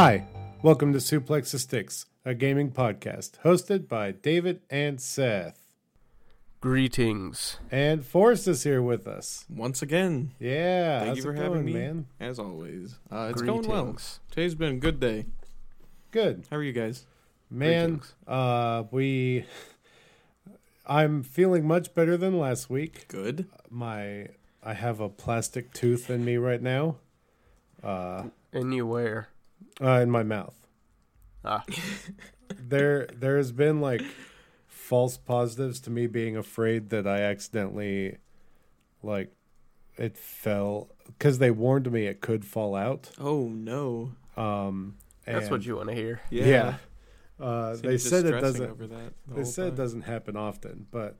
Hi, welcome to Suplex the Sticks, a gaming podcast hosted by David and Seth. Greetings. And Forrest is here with us. Once again, Yeah, thank how's you for it having going, me. man. As always, uh, it's Greetings. going well. Today's been a good day. Good, How are you guys? man. Greetings. Uh, we, I'm feeling much better than last week. Good. My, I have a plastic tooth in me right now, uh, And you where? Uh in my mouth. Ah, there there has been like false positives to me being afraid that I accidentally like it fell because they warned me it could fall out. Oh no. Um, that's what you want to hear. yeah. Uh, they said it doesn't. Over that the They whole said it doesn't happen often, but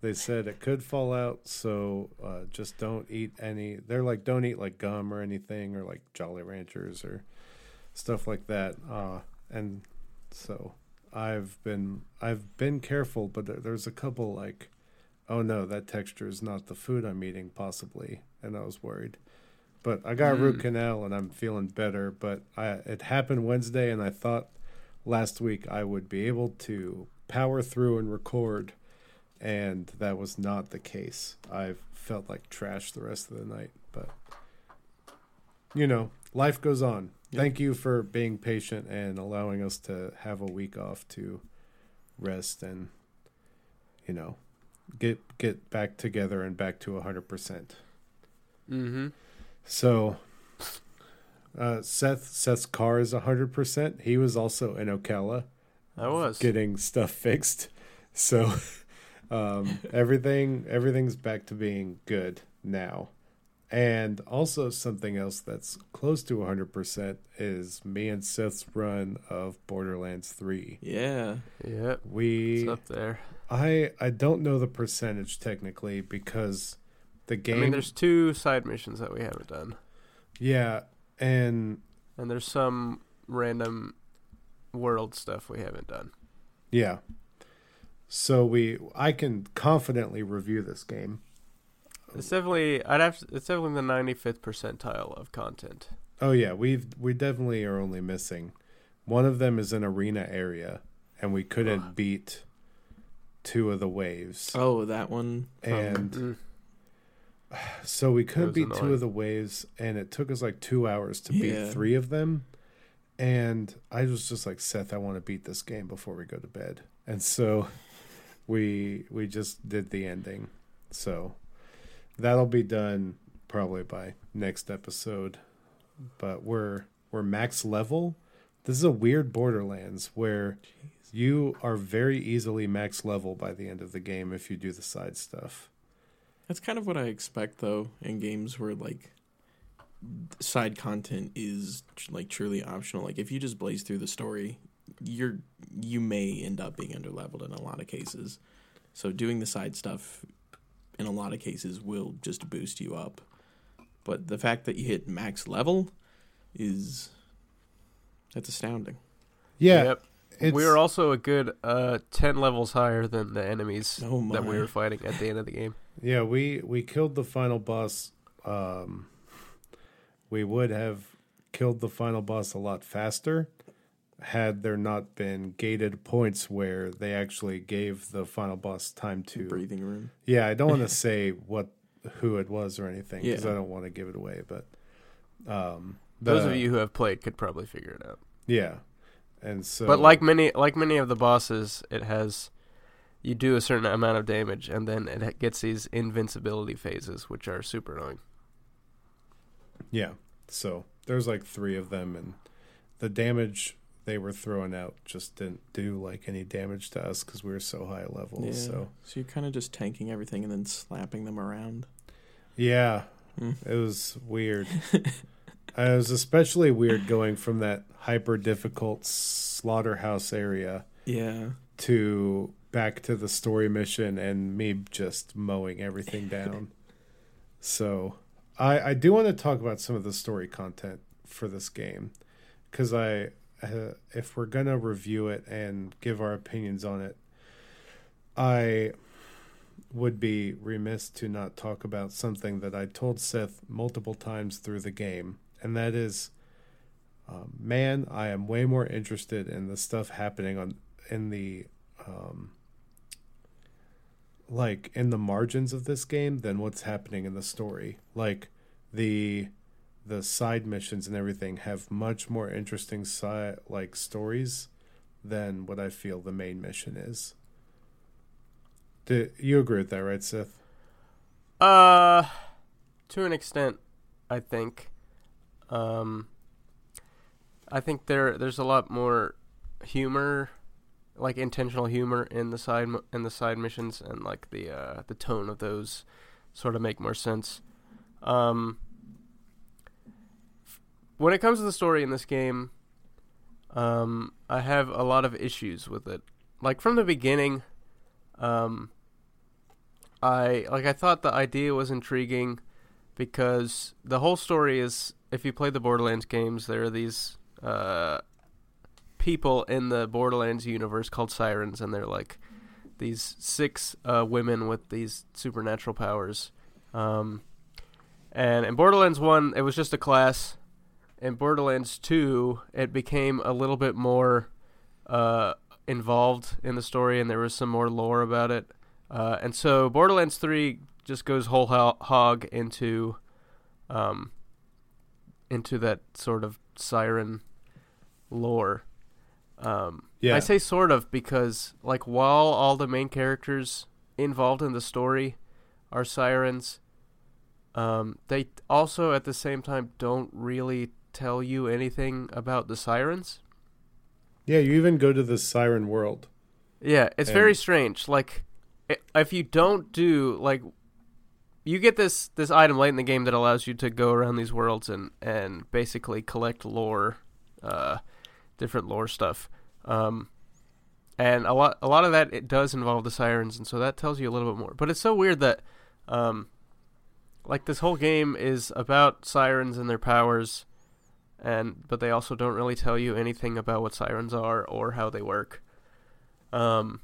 they said it could fall out. So uh, just don't eat any. They're like don't eat like gum or anything or like Jolly Ranchers or stuff like that. Uh, and so I've been I've been careful, but there, there's a couple like, oh no, that texture is not the food I'm eating possibly, and I was worried. But I got a root Mm. canal and I'm feeling better. But I it happened Wednesday, and I thought last week I would be able to power through and record, and that was not the case. I felt like trash the rest of the night, but you know, life goes on. Yep. Thank you for being patient and allowing us to have a week off to rest and you know, get get back together and back to 100%. Mm-hmm. So, uh, Seth Seth's car is hundred percent. He was also in Ocala I was. getting stuff fixed. So, um, everything everything's back to being good now. And also something else that's close to hundred percent is me and Seth's run of Borderlands Three. Yeah. Yeah. We It's up there. I I don't know the percentage technically because the game. I mean, there's two side missions that we haven't done, yeah and and there's some random world stuff we haven't done. Yeah. So we I can confidently review this game. It's definitely I'd have. To, it's definitely the 95th percentile of content. Oh yeah, we've we definitely are only missing. One of them is an arena area and we couldn't Ugh. beat two of the waves. Oh, that one. From, and Mm. so we couldn't was beat two of the waves and it took us like 2 hours to Yeah. beat 3 of them. And I was just like, Seth, I want to beat this game before we go to bed. And so we we just did the ending. So that'll be done probably by next episode. But we're we're max level. This is a weird Borderlands where you are very easily max level by the end of the game if you do the side stuff. That's kind of what I expect though in games where like side content is like truly optional. Like if you just blaze through the story, you're you may end up being underleveled in a lot of cases. So doing the side stuff in a lot of cases will just boost you up. But the fact that you hit max level is that's astounding. Yeah, Yep. it's, we were also a good uh 10 levels higher than the enemies Oh that we were fighting at the end of the game. Yeah, we we killed the final boss. Um, we would have killed the final boss a lot faster had there not been gated points where they actually gave the final boss time to. breathing room. Yeah, I don't want to say what who it was or anything because Yeah. I don't want to give it away. But um, Those of you who have played could probably figure it out. yeah, and so But like many like many of the bosses, it has you do a certain amount of damage and then it gets these invincibility phases which are super annoying. Yeah. So there's like three of them, and the damage they were throwing out just didn't do like any damage to us because we were so high level. Yeah. So So you're kind of just tanking everything and then slapping them around. yeah, Mm. it was weird. it was especially weird going from that hyper difficult slaughterhouse area Yeah. to back to the story mission and me just mowing everything down. so I I do want to talk about some of the story content for this game because I uh, if we're gonna review it and give our opinions on it, I would be remiss to not talk about something that I told Seth multiple times through the game, and that is um, man, I am way more interested in the stuff happening on in the um, like in the margins of this game than what's happening in the story. Like the the side missions and everything have much more interesting side like stories than what I feel the main mission is. Do you agree with that, right, Seth? Uh, to an extent, I think. Um, I think there there's a lot more humor, like intentional humor in the side in the side missions, and like the uh, the tone of those sort of make more sense. Um, when it comes to the story in this game, um, I have a lot of issues with it. Like from the beginning, um, I like I thought the idea was intriguing because the whole story is if you play the Borderlands games, there are these uh, people in the Borderlands universe called sirens, and they're like these six uh, women with these supernatural powers. Um, and in Borderlands One, it was just a class. In Borderlands Two, it became a little bit more uh, involved in the story, and there was some more lore about it. Uh, and so Borderlands 3 just goes whole hog into um, into that sort of siren lore. Um, Yeah. I say sort of because like while all the main characters involved in the story are sirens, um, they also at the same time don't really tell you anything about the sirens. Yeah, you even go to the siren world. Yeah, it's very strange. Like, if you don't do like, you get this this item late in the game that allows you to go around these worlds and and basically collect lore, uh, different lore stuff. Um, and a lot a lot of that it does involve the sirens, and so that tells you a little bit more. But it's so weird that, um, like this whole game is about sirens and their powers. And but they also don't really tell you anything about what sirens are or how they work. Um,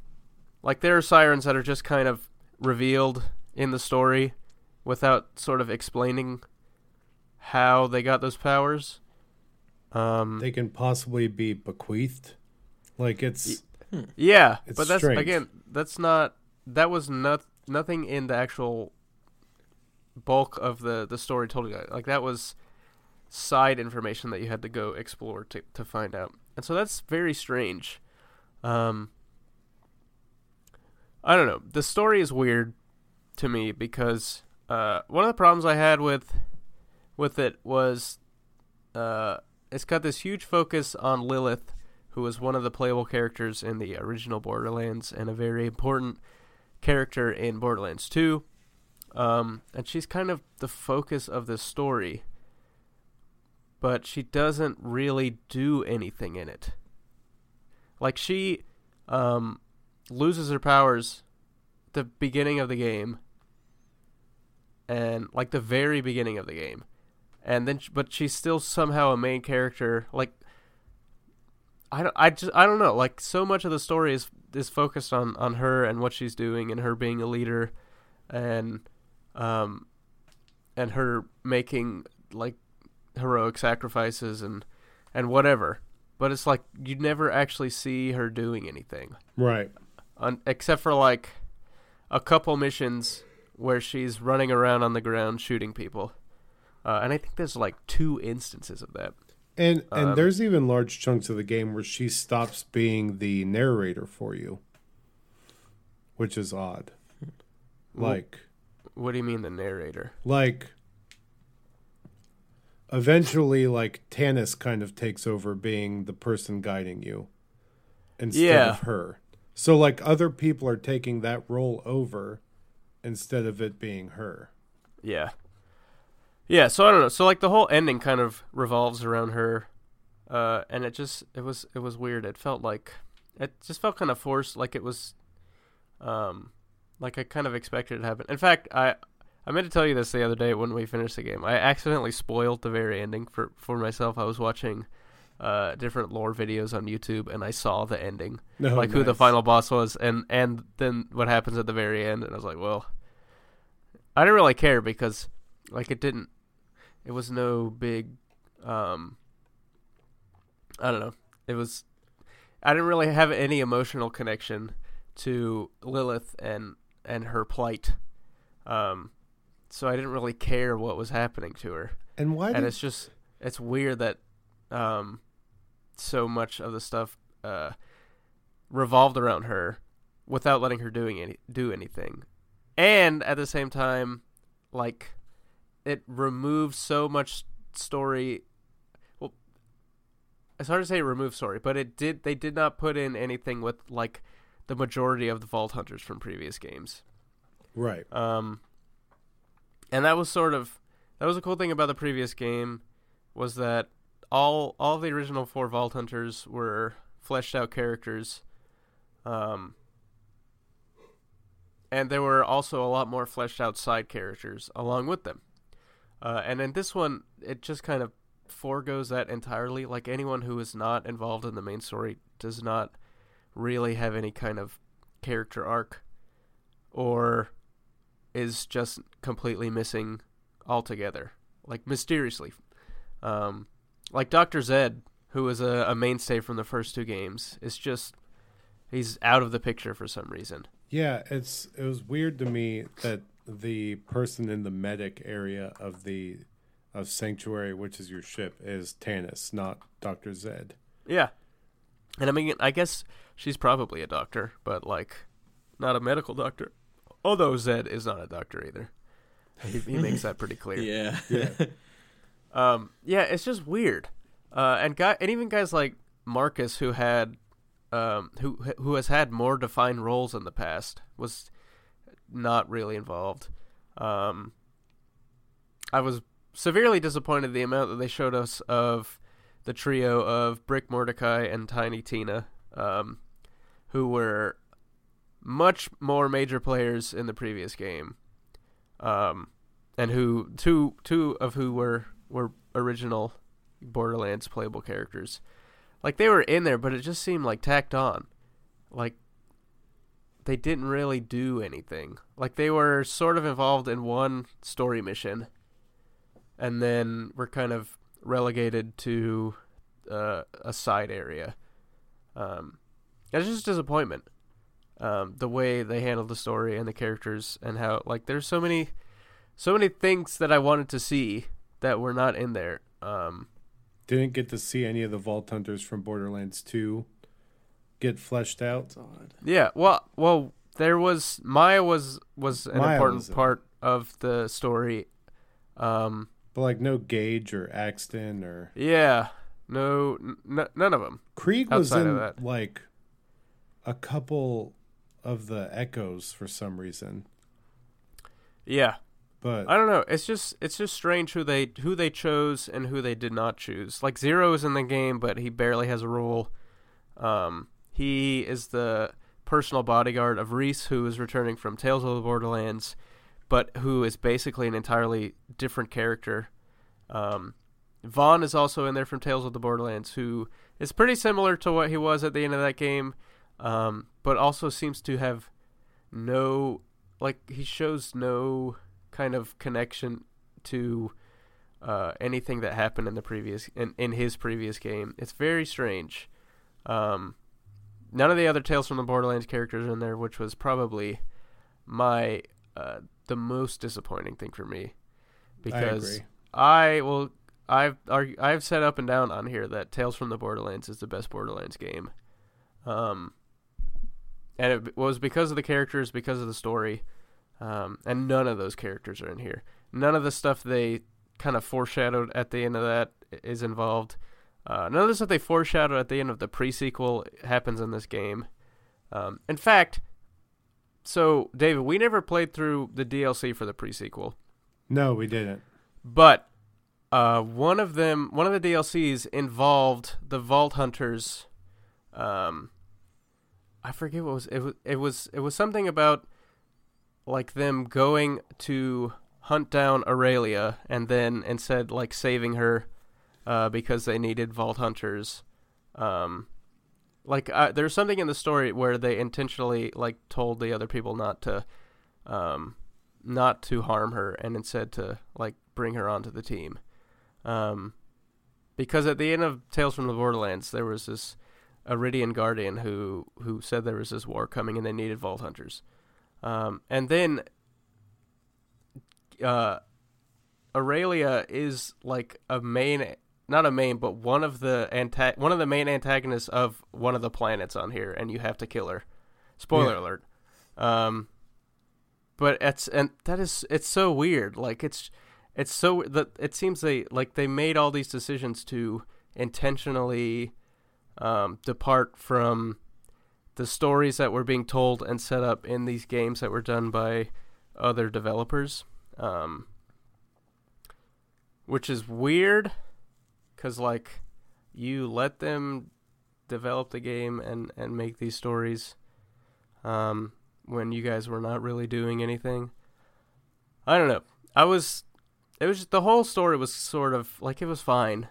like there are sirens that are just kind of revealed in the story without sort of explaining how they got those powers. Um, They can possibly be bequeathed. Like it's yeah, it's but that's strange. again, that's not that was not nothing in the actual bulk of the the story told you. Like that was side information that you had to go explore to to find out, and so that's very strange. Um, I don't know. The story is weird to me because uh, one of the problems I had with with it was uh, it's got this huge focus on Lilith, who was one of the playable characters in the original Borderlands and a very important character in Borderlands 2. Um, and she's kind of the focus of the story, but she doesn't really do anything in it. Like she um, loses her powers the beginning of the game, and like the very beginning of the game, and then but she's still somehow a main character. Like I don't, I just I don't know. Like so much of the story is is focused on on her and what she's doing and her being a leader, and um, and her making like heroic sacrifices and and whatever. But it's like you never actually see her doing anything, right. on, except for like a couple missions where she's running around on the ground shooting people. Uh, and I think there's like two instances of that. And and Um, there's even large chunks of the game where she stops being the narrator for you, which is odd. Like What do you mean the narrator? like eventually like Tannis kind of takes over being the person guiding you instead Yeah. of her. So like other people are taking that role over instead of it being her. Yeah. Yeah, so I don't know. So like the whole ending kind of revolves around her. Uh and it just it was it was weird. It felt like it just felt kind of forced like it was um like I kind of expected it to happen. In fact, I I meant to tell you this the other day when we finished the game. I accidentally spoiled the very ending for for myself. I was watching uh different lore videos on YouTube and I saw the ending. No, like who the final boss was and and then what happens at the very end and I was like, well, I didn't really care because like it didn't it was no big um I don't know. It was I didn't really have any emotional connection to Lilith and and her plight. Um so I didn't really care what was happening to her. And why and did it's just it's weird that um so much of the stuff uh revolved around her without letting her doing any do anything. And at the same time like it removed so much story well it's hard to say remove story, but it did they did not put in anything with like the majority of the Vault Hunters from previous games. right? Um, and that was sort of that was a cool thing about the previous game was that all all the original four Vault Hunters were fleshed out characters. Um, and there were also a lot more fleshed out side characters along with them. Uh, and in this one, it just kind of foregoes that entirely. Like anyone who is not involved in the main story does not really have any kind of character arc or is just completely missing altogether, like mysteriously. Um, like Doctor Zed, who was a, a mainstay from the first two games, is just he's out of the picture for some reason. Yeah, it's it was weird to me that the person in the medic area of the of Sanctuary, which is your ship, is Tannis, not Doctor Zed. Yeah, and I mean, I guess she's probably a doctor, but like, not a medical doctor. Although Zed is not a doctor either. He, he makes that pretty clear. Yeah. Yeah. Um, yeah, it's just weird. Uh, and guy, and even guys like Marcus, who had, um, who who has had more defined roles in the past, was not really involved. Um, I was severely disappointed the amount that they showed us of the trio of Brick Mordecai and Tiny Tina, um, who were much more major players in the previous game, um, and who two two of who were were original Borderlands playable characters. Like they were in there, but it just seemed like tacked on. Like they didn't really do anything. Like they were sort of involved in one story mission, and then were kind of relegated to uh, a side area. Um, it's just disappointment. Um, the way they handled the story and the characters and how like there's so many, so many things that I wanted to see that were not in there. Um, Didn't get to see any of the Vault Hunters from Borderlands 2 get fleshed out. Yeah, well, well, there was Maya was was an Maya important was part of the story. Um, But like no Gaige or Axton or yeah, no, n- none of them. Krieg was in that. like a couple of the echoes for some reason. Yeah, But I don't know. It's just it's just strange who they who they chose and who they did not choose. Like Zero is in the game, but he barely has a role. Um, he is the personal bodyguard of Rhys, who is returning from Tales of the Borderlands, but who is basically an entirely different character. Um, Vaughn is also in there from Tales of the Borderlands, who is pretty similar to what he was at the end of that game, um, but also seems to have no like he shows no kind of connection to uh, anything that happened in the previous in, in his previous game. It's very strange. Um, none of the other Tales from the Borderlands characters are in there, which was probably my uh, the most disappointing thing for me because agree. I will I've I've said up and down on here that Tales from the Borderlands is the best Borderlands game. Um, and it was because of the characters, because of the story, um, and none of those characters are in here. None of the stuff they kind of foreshadowed at the end of that is involved. Uh, none of the stuff they foreshadowed at the end of the pre-sequel happens in this game. Um, in fact, so David, we never played through the DLC for the pre-sequel. no, we didn't. But uh, one of them, one of the DLCs involved the Vault Hunters. Um, I forget what was it. Was it was it was something about like them going to hunt down Aurelia and then instead like saving her uh, because they needed Vault Hunters. Um, like uh, there's something in the story where they intentionally like told the other people not to, um, not to harm her and instead to like bring her onto the team. Um, because at the end of Tales from the Borderlands, there was this Eridian Guardian who who said there was this war coming and they needed Vault Hunters, um, and then uh, Aurelia is like a main, not a main, but one of the anta- one of the main antagonists of one of the planets on here, and you have to kill her. Spoiler Yeah. alert. Um, but it's and that is it's so weird. Like it's it's so that it seems they like they made all these decisions to intentionally um, depart from the stories that were being told and set up in these games that were done by other developers, um, which is weird because like you let them develop the game and and make these stories um, when you guys were not really doing anything. I don't know. I was it was the whole story was sort of like it was fine.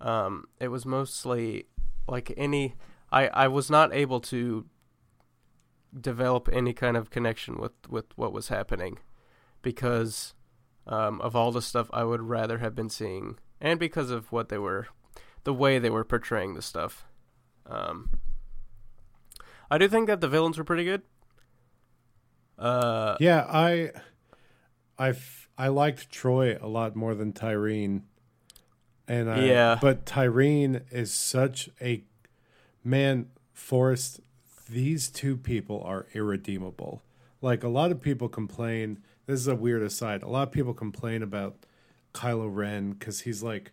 Um, it was mostly like any I I was not able to develop any kind of connection with with what was happening because um, of all the stuff I would rather have been seeing and because of what they were the way they were portraying the stuff. Um, I do think that the villains were pretty good. Uh, Yeah, I, I, I liked Troy a lot more than Tyreen, and I, Yeah. but Tyreen is such a man. Forrest, these two people are irredeemable. Like a lot of people complain. This is a weird aside. A lot of people complain about Kylo Ren because he's like,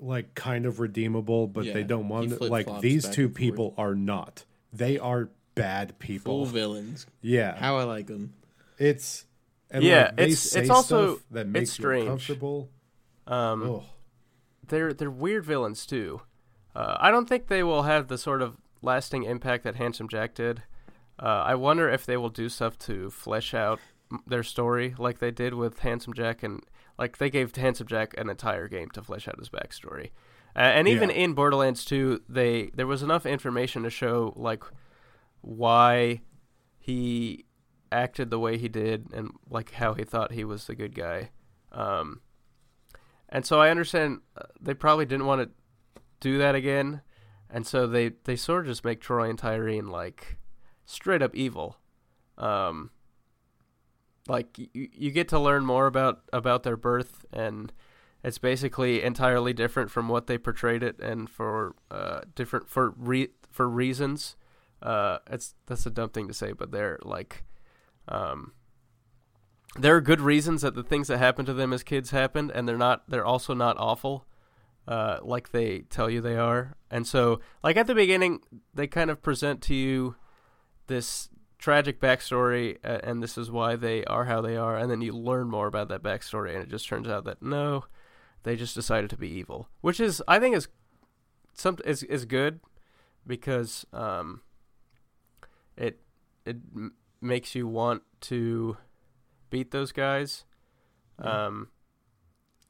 like kind of redeemable, but Yeah, they don't want he to. Like these two and forth. people are not. They are bad people. Full villains. Yeah, How I like them. it's and Yeah, like, they it's- say it's also- stuff that it's makes you strange. uncomfortable. um, Oh, they're they're weird villains too. Uh, I don't think they will have the sort of lasting impact that Handsome Jack did. Uh, I wonder if they will do stuff to flesh out their story like they did with Handsome Jack, and like they gave Handsome Jack an entire game to flesh out his backstory. Uh, and even Yeah. in Borderlands 2, they there was enough information to show like why he acted the way he did and like how he thought he was the good guy. Um, and so I understand uh, they probably didn't want to do that again, and so they they sort of just make Troy and Tyreen like straight up evil. Um, like you, you get to learn more about about their birth, and it's basically entirely different from what they portrayed it, and for uh different for re for reasons. Uh, it's that's a dumb thing to say, but they're like, um, there are good reasons that the things that happened to them as kids happened, and they're not. They're also not awful, uh, like they tell you they are. And so, like at the beginning, they kind of present to you this tragic backstory, uh, and this is why they are how they are. And then you learn more about that backstory, and it just turns out that no, they just decided to be evil, which is I think is some is is good because um, it it m- makes you want to beat those guys. Yeah. Um,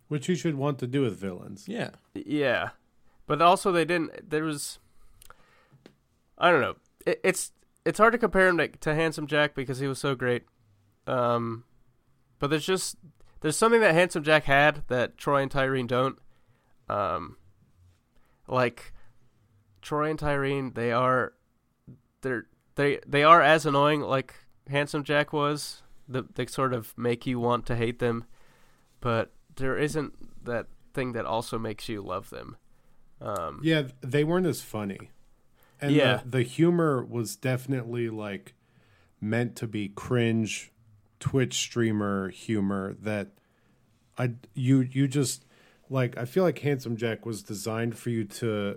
which you should want to do with villains. Yeah. yeah, but also they didn't. There was, I don't know. It, it's it's hard to compare him to, to Handsome Jack because he was so great. Um, but there's just there's something that Handsome Jack had that Troy and Tyreen don't. Um, like Troy and Tyreen, they are they're they they are as annoying like Handsome Jack was. The, they sort of make you want to hate them, but there isn't that thing that also makes you love them. Um, Yeah, they weren't as funny. And Yeah. the, the humor was definitely like meant to be cringe Twitch streamer humor that I you you just like I feel like Handsome Jack was designed for you to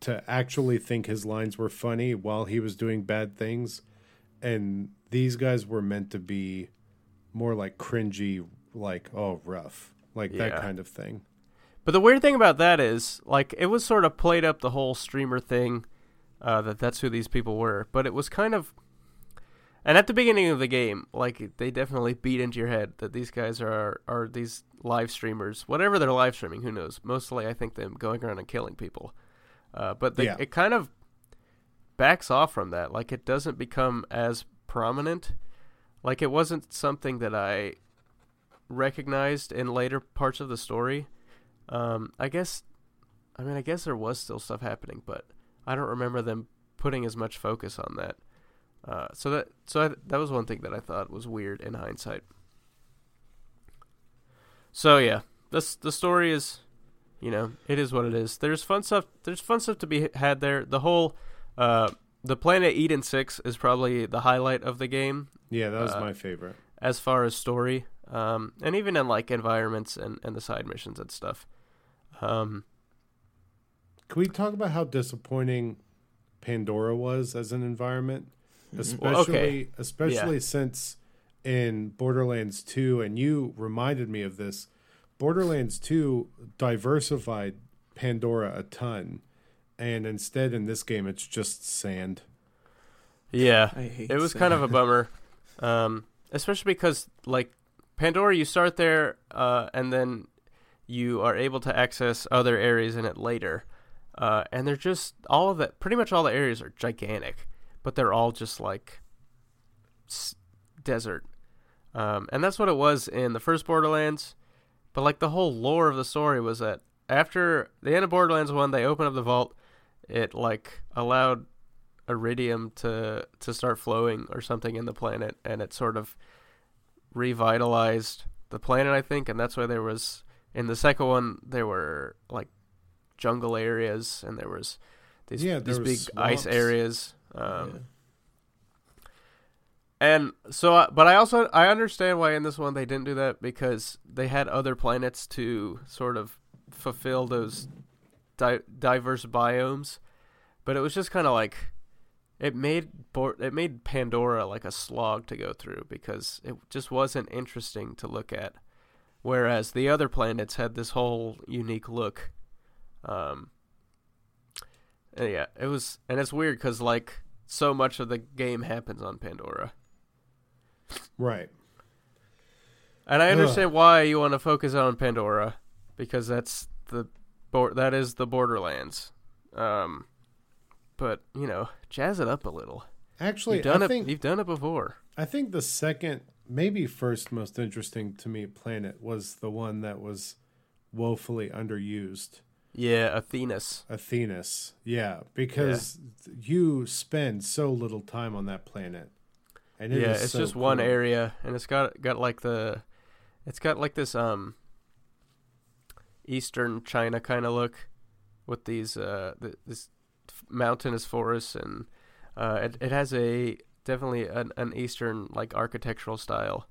to actually think his lines were funny while he was doing bad things and these guys were meant to be more like cringy like oh rough like that kind of thing. But the weird thing about that is, like, it was sort of played up the whole streamer thing, uh, that that's who these people were. But it was kind of, and at the beginning of the game, like, they definitely beat into your head that these guys are are these live streamers, whatever they're live streaming. Who knows? Mostly, I think them going around and killing people. Uh, but they, Yeah. it kind of backs off from that. Like, it doesn't become as prominent. Like, it wasn't something that I recognized in later parts of the story. Um, I guess I mean, I guess there was still stuff happening, but I don't remember them putting as much focus on that. Uh, so that so I, that was one thing that I thought was weird in hindsight. So yeah, this the story is, you know, it is what it is. There's fun stuff. There's fun stuff to be had there. The whole, uh, the planet Eden Six is probably the highlight of the game Yeah, that was Uh, my favorite. as far as story, um, and even in like environments and and the side missions and stuff. Um, Can we talk about how disappointing Pandora was as an environment? Especially Well, okay. especially since in Borderlands 2 and you reminded me of this. Borderlands 2 diversified Pandora a ton and instead in this game it's just sand. yeah, I hate it was sand. kind of a bummer, um, especially because like Pandora, you start there, uh, and then you are able to access other areas in it later, uh, and they're just all of that. Pretty much all the areas are gigantic, but they're all just like s- desert, um, and that's what it was in the first Borderlands. But like the whole lore of the story was that after the end of Borderlands one, they open up the vault. It like allowed Eridium to to start flowing or something in the planet, and it sort of revitalized the planet, I think, and that's why there was in the second one there were like jungle areas and there was these Yeah, these big was ice areas. Um, Yeah. and so, but I also I understand why in this one they didn't do that because they had other planets to sort of fulfill those di- diverse biomes. But it was just kind of like it made it made Pandora like a slog to go through because it just wasn't interesting to look at. Whereas the other planets had this whole unique look. Um, yeah, it was, and it's weird because like so much of the game happens on Pandora. Right. And I Ugh. understand why you want to focus on Pandora because that's the bor- that is the Borderlands. Um, but you know, jazz it up a little. Actually, you've done I it. think You've done it before. I think the second, maybe first most interesting to me planet was the one that was woefully underused. Yeah, Athenas. Athenas. Yeah, because you spend so little time on that planet. And it yeah, it's so just one area, and it's got got like the, it's got like this um. Eastern China kind of look, with these uh th- this mountainous forests, and uh it it has a definitely an an Eastern like architectural style,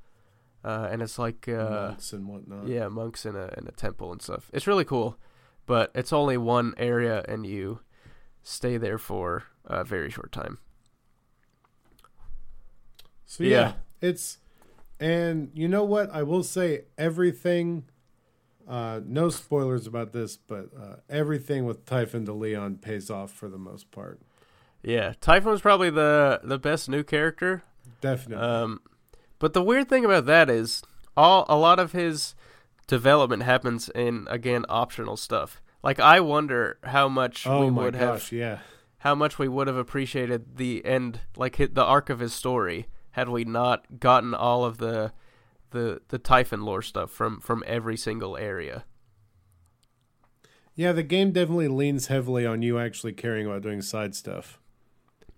uh and it's like uh monks and whatnot. yeah monks in a in a temple and stuff. It's really cool, but it's only one area, and you stay there for a very short time. So yeah, Yeah. it's and you know what? I will say everything uh no spoilers about this, but uh everything with Typhon DeLeon pays off for the most part. Yeah, Typhon's probably the the best new character. Definitely. Um, but the weird thing about that is all a lot of his development happens in again optional stuff. Like I wonder how much oh we my would gosh, have yeah. how much we would have appreciated the end like hit the arc of his story had we not gotten all of the the the Typhon lore stuff from from every single area. Yeah, the game definitely leans heavily on you actually caring about doing side stuff.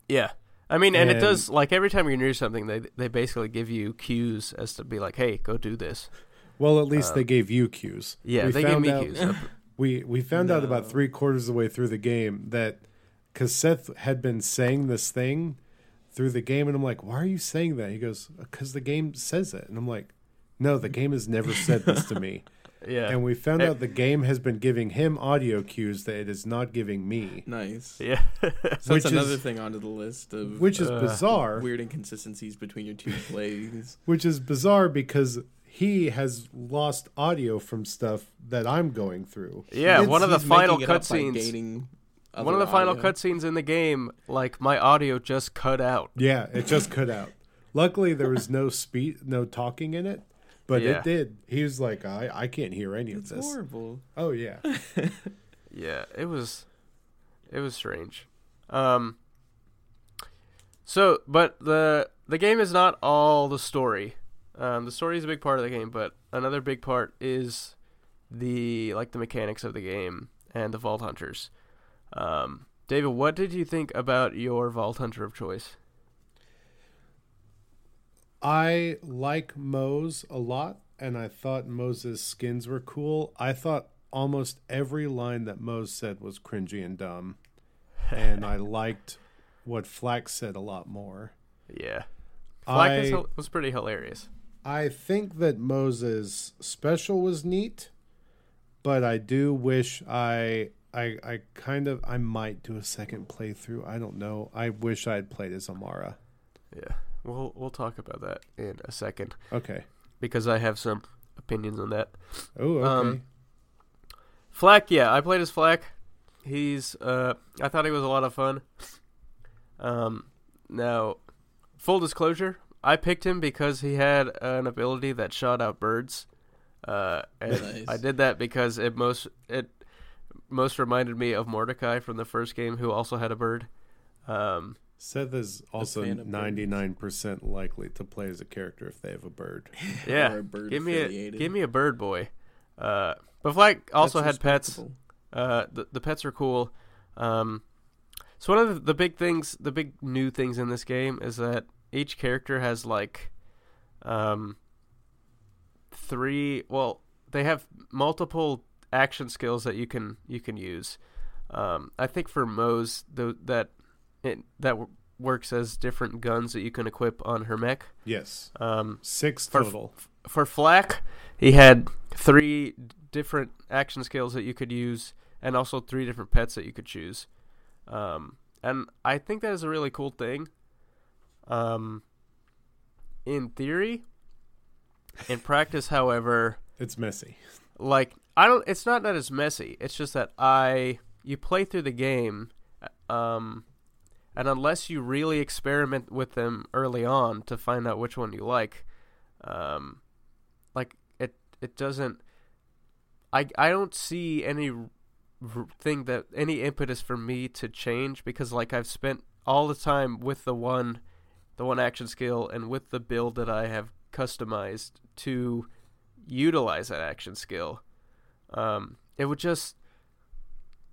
Yeah. I mean, and, it does like every time you're near something, they they basically give you cues as to be like, "Hey, go do this." Well, at least Uh, they gave you cues. Yeah, We they gave found me out- cues. We we found out about three quarters of the way through the game that because Seth had been saying this thing through the game, and I'm like, "Why are you saying that?" He goes, "Because the game says it," and I'm like, "No, the game has never said this to me." yeah. And we found out the game has been giving him audio cues that it is not giving me, Nice. yeah. So Which that's another is- thing onto the list of which is Uh, bizarre. weird inconsistencies between your two plays. Which is bizarre because he has lost audio from stuff that I'm going through. Yeah, It's- one of the final making it up by cutscenes. One of other the final cutscenes in the game, like my audio just cut out. Yeah, it just cut out. Luckily, there was no speed, no talking in it, but Yeah. it did. He was like, "I, I can't hear any of this." horrible. Oh yeah, Yeah, it was, it was strange. Um. So, but the the game is not all the story. Um, the story is a big part of the game, but another big part is the like the mechanics of the game and the Vault Hunters. Um, David, what did you think about your Vault Hunter of choice? I like Moze a lot, and I thought Moze's skins were cool. I thought almost every line that Moze said was cringy and dumb, and I liked what Flack said a lot more. Yeah, Flack I, is, was pretty hilarious. I think that Moze's special was neat, but I do wish I I I kind of I might do a second playthrough. I don't know. I wish I had played as Amara. Yeah, we'll we'll talk about that in a second Okay. because I have some opinions on that. Oh, okay. Um, Flack, yeah, I played as Flack. He's uh I thought he was a lot of fun. Um now full disclosure, I picked him because he had an ability that shot out birds. Uh and Nice. I did that because it most it most reminded me of Mordecai from the first game who also had a bird. Um Seth is also fan of birds. ninety nine percent likely to play as a character if they have a bird. yeah, Or a bird give me a give me a bird boy. Uh but Flack also That's had pets. Uh, the the pets are cool. Um, so one of the, the big things, the big new things in this game is that each character has like, um, three. Well, they have multiple action skills that you can you can use. Um, I think for Moze the, that it that w- works as different guns that you can equip on her mech. Yes, Um, six For- total. for Flack, he had three different action skills that you could use, and also three different pets that you could choose. Um, and I think that is a really cool thing. Um, in theory, in practice, however, It's messy. like I don't. It's not that it's messy. It's just that I you play through the game, um, and unless you really experiment with them early on to find out which one you like, um, like it it doesn't. I I don't see any thing that any impetus for me to change because like I've spent all the time with the one, the one action skill and with the build that I have customized to utilize that action skill. Um, it would just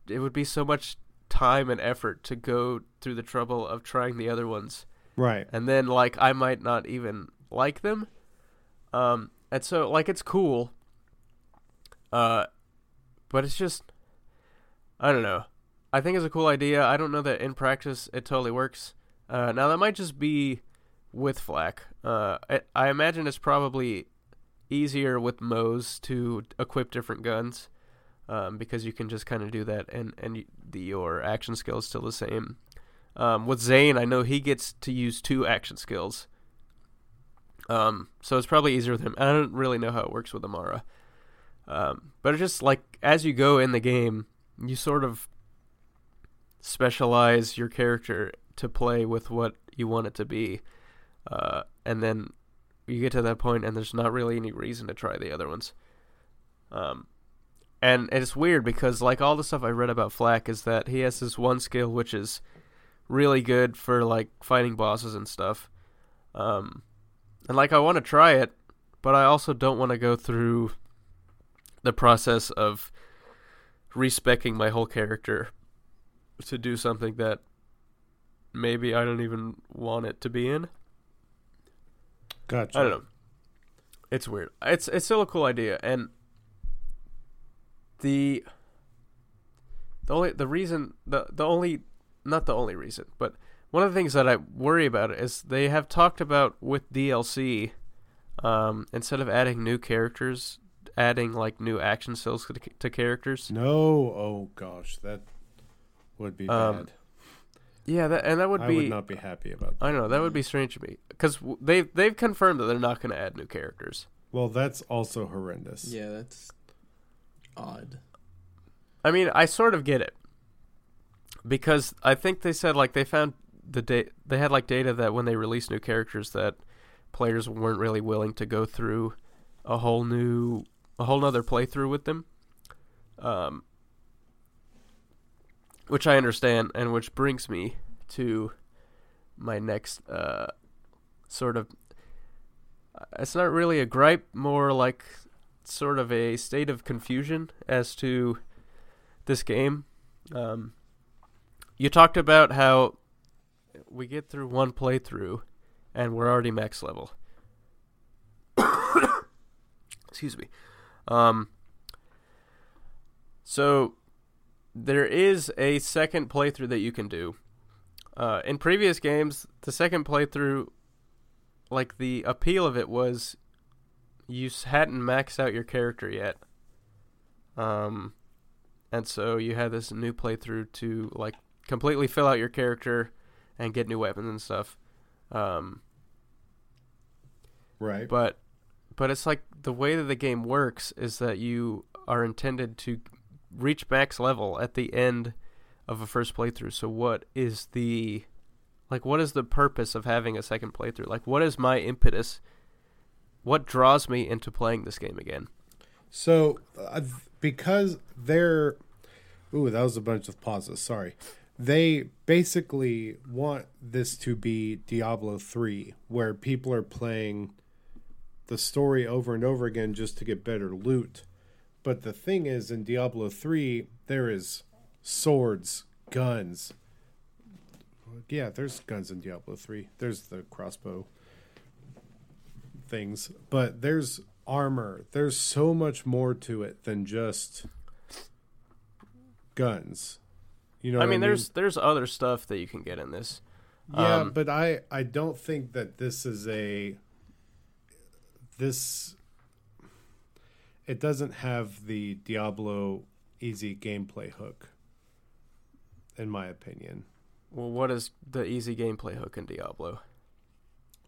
it would be so much time and effort to go through the trouble of trying the other ones Right. and then like I might not even like them. Um, and so like it's cool. Uh, but it's just I don't know. I think it's a cool idea. I don't know that in practice it totally works. Uh, now that might just be with Flack. Uh, I, I imagine it's probably easier with Moze to equip different guns. Um, because you can just kind of do that, and and the, your action skill is still the same. Um, with Zane, I know he gets to use two action skills. Um, so it's probably easier with him. I don't really know how it works with Amara. Um, but it's just like as you go in the game, you sort of specialize your character to play with what you want it to be. Uh, and then you get to that point, and there's not really any reason to try the other ones. Um, and it's weird because like all the stuff I read about Flack is that he has this one skill which is really good for like fighting bosses and stuff. Um, and like I want to try it, but I also don't want to go through the process of respecking my whole character to do something that maybe I don't even want it to be in. Gotcha. I don't know. It's weird. It's it's still a cool idea, and the the only the reason the the only not the only reason, but one of the things that I worry about is they have talked about with DLC, um, instead of adding new characters, adding like new action skills to, to characters. No. Oh gosh, that would be Um, bad. Yeah, that and that would I be I would not be happy about that. I know that would be strange to me because they they've confirmed that they're not going to add new characters. Well, that's also horrendous. Yeah, that's odd. I mean, I sort of get it because I think they said like they found the da- they had like data that when they released new characters that players weren't really willing to go through a whole new a whole nother playthrough with them. Um which I understand and which brings me to my next uh sort of it's not really a gripe more like sort of a state of confusion as to this game. Um, you talked about how we get through one playthrough and we're already max level. Excuse me. Um, so there is a second playthrough that you can do. Uh, in previous games, the second playthrough, like the appeal of it was, you hadn't maxed out your character yet. Um, and so you had this new playthrough to like completely fill out your character and get new weapons and stuff. Um, Right. but but it's like the way that the game works is that you are intended to reach max level at the end of a first playthrough. So what is the like what is the purpose of having a second playthrough? Like what is my impetus? What draws me into playing this game again? So, uh, because they're, ooh, that was a bunch of pauses. Sorry. They basically want this to be Diablo 3, where people are playing the story over and over again just to get better loot. But the thing is, in Diablo 3, there is swords, guns. Yeah, there's guns in Diablo 3. There's the crossbow things, but there's armor. There's so much more to it than just guns. You know, I what mean, there's there's other stuff that you can get in this. yeah, um, but I I don't think that this is a this. It doesn't have the Diablo easy gameplay hook, in my opinion. Well, what is the easy gameplay hook in Diablo?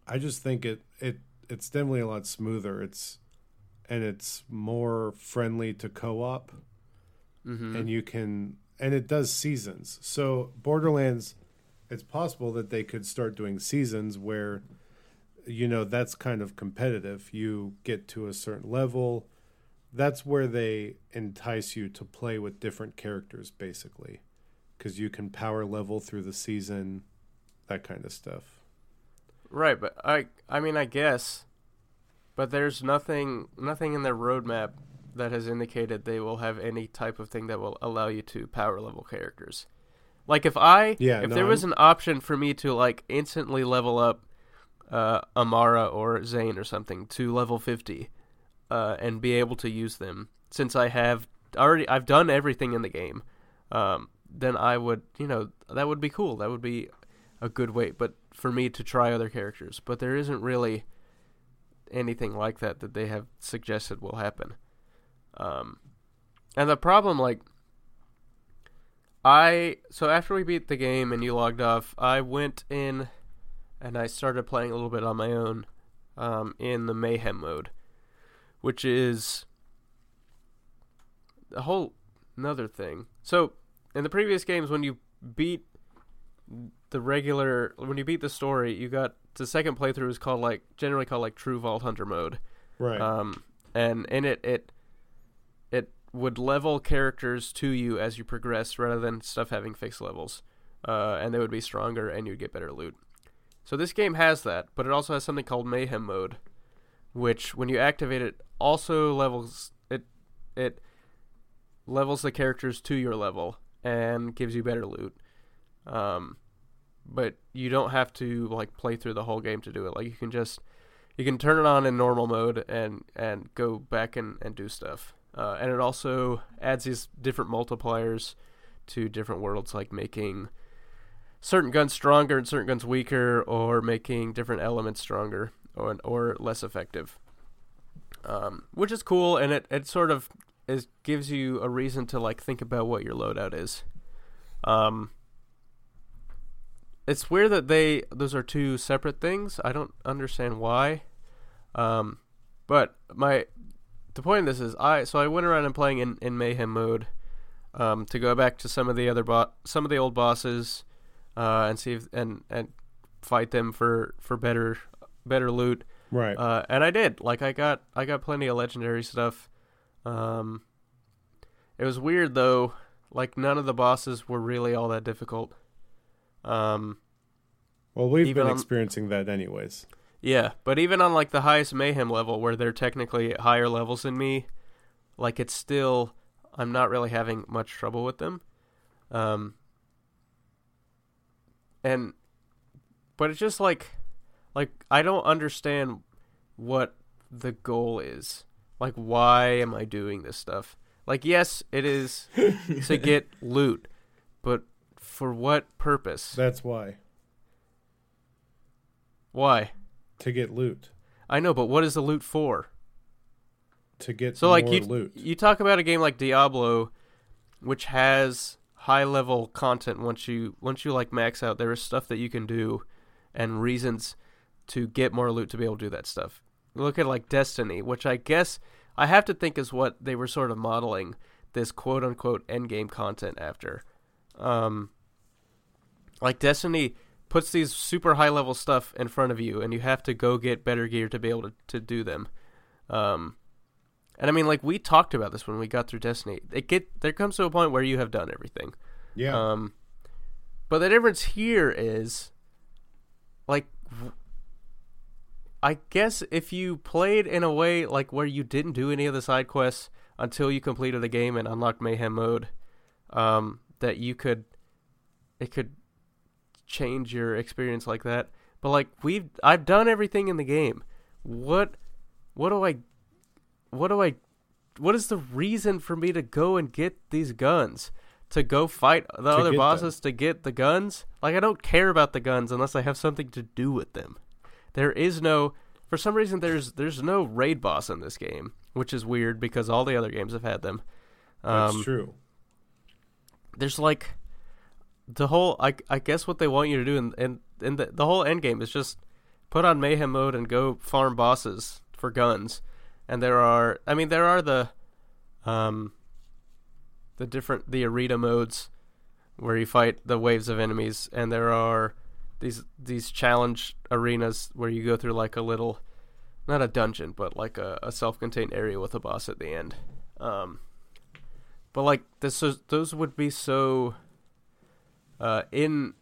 I just think it it it's definitely a lot smoother. It's and it's more friendly to co-op Mm-hmm. and you can and it does seasons. So Borderlands it's possible that they could start doing seasons where you know that's kind of competitive. You get to a certain level. That's where they entice you to play with different characters basically cuz you can power level through the season that kind of stuff. Right, but I I mean I guess, but there's nothing nothing in their roadmap that has indicated they will have any type of thing that will allow you to power level characters. Like if I Yeah, if no, there was I'm- an option for me to like instantly level up uh, Amara or Zane or something to level fifty, uh, and be able to use them since I have already I've done everything in the game, um, then I would you know that would be cool. That would be a good way, but for me to try other characters. But there isn't really anything like that that they have suggested will happen. Um, and the problem, like, I so after we beat the game and you logged off, I went in and I started playing a little bit on my own, um, in the mayhem mode, which is a whole another thing. So in the previous games, when you beat the regular when you beat the story, you got the second playthrough is called like generally called like True Vault Hunter mode. Right. Um, and in it, it it would level characters to you as you progress, rather than stuff having fixed levels. Uh, and they would be stronger, and you'd get better loot. So this game has that, but it also has something called Mayhem mode, which when you activate it, also levels it it levels the characters to your level and gives you better loot. Um, but you don't have to like play through the whole game to do it. Like you can just you can turn it on in normal mode and and go back and, and do stuff. Uh, and it also adds these different multipliers to different worlds, like making certain guns stronger and certain guns weaker, or making different elements stronger or or less effective. Um, which is cool, and it, it sort of is gives you a reason to like think about what your loadout is. Um, it's weird that they those are two separate things. I don't understand why. Um, but my the point of this is I so I went around and playing in, in mayhem mode um, to go back to some of the other bo- some of the old bosses uh, and see if and and fight them for for better better loot. right. Uh, and I did. Like I got I got plenty of legendary stuff. Um, it was weird though. Like none of the bosses were really all that difficult. Um, well, we've been on- experiencing that anyways. yeah, but even on like the highest mayhem level, where they're technically at higher levels than me, like it's still I'm not really having much trouble with them. Um, and but it's just like like I don't understand what the goal is. Like why am I doing this stuff? Like yes, it is to get loot, but for what purpose? That's why Why? to get loot, I know, but what is the loot for? to get So like you loot. you talk about a game like Diablo, which has high level content. Once you once you like max out, there is stuff that you can do, and reasons to get more loot to be able to do that stuff. Look at like Destiny, which I guess I have to think is what they were sort of modeling this quote unquote end game content after. Um, like Destiny puts these super high level stuff in front of you, and you have to go get better gear to be able to, to do them. Um, and I mean, like we talked about this when we got through Destiny. It get there comes to a point where you have done everything. yeah, Um, but the difference here is, like, I guess if you played in a way like where you didn't do any of the side quests until you completed the game and unlocked Mayhem mode, um, that you could, it could change your experience like that. But like we've, I've done everything in the game. What, what do I, what do I, what is the reason for me to go and get these guns? to go fight the other get them. bosses to get the guns. Like I don't care about the guns unless I have something to do with them. There is no for some reason there's there's no raid boss in this game, which is weird because all the other games have had them. that's Um, true. There's like the whole I, I guess what they want you to do and and, and the, the whole end game is just put on mayhem mode and go farm bosses for guns. And there are i mean there are the um the different the arena modes where you fight the waves of enemies. And there are these these challenge arenas where you go through like a little not a dungeon but like a, a self-contained area with a boss at the end. Um but like this is, those would be so uh in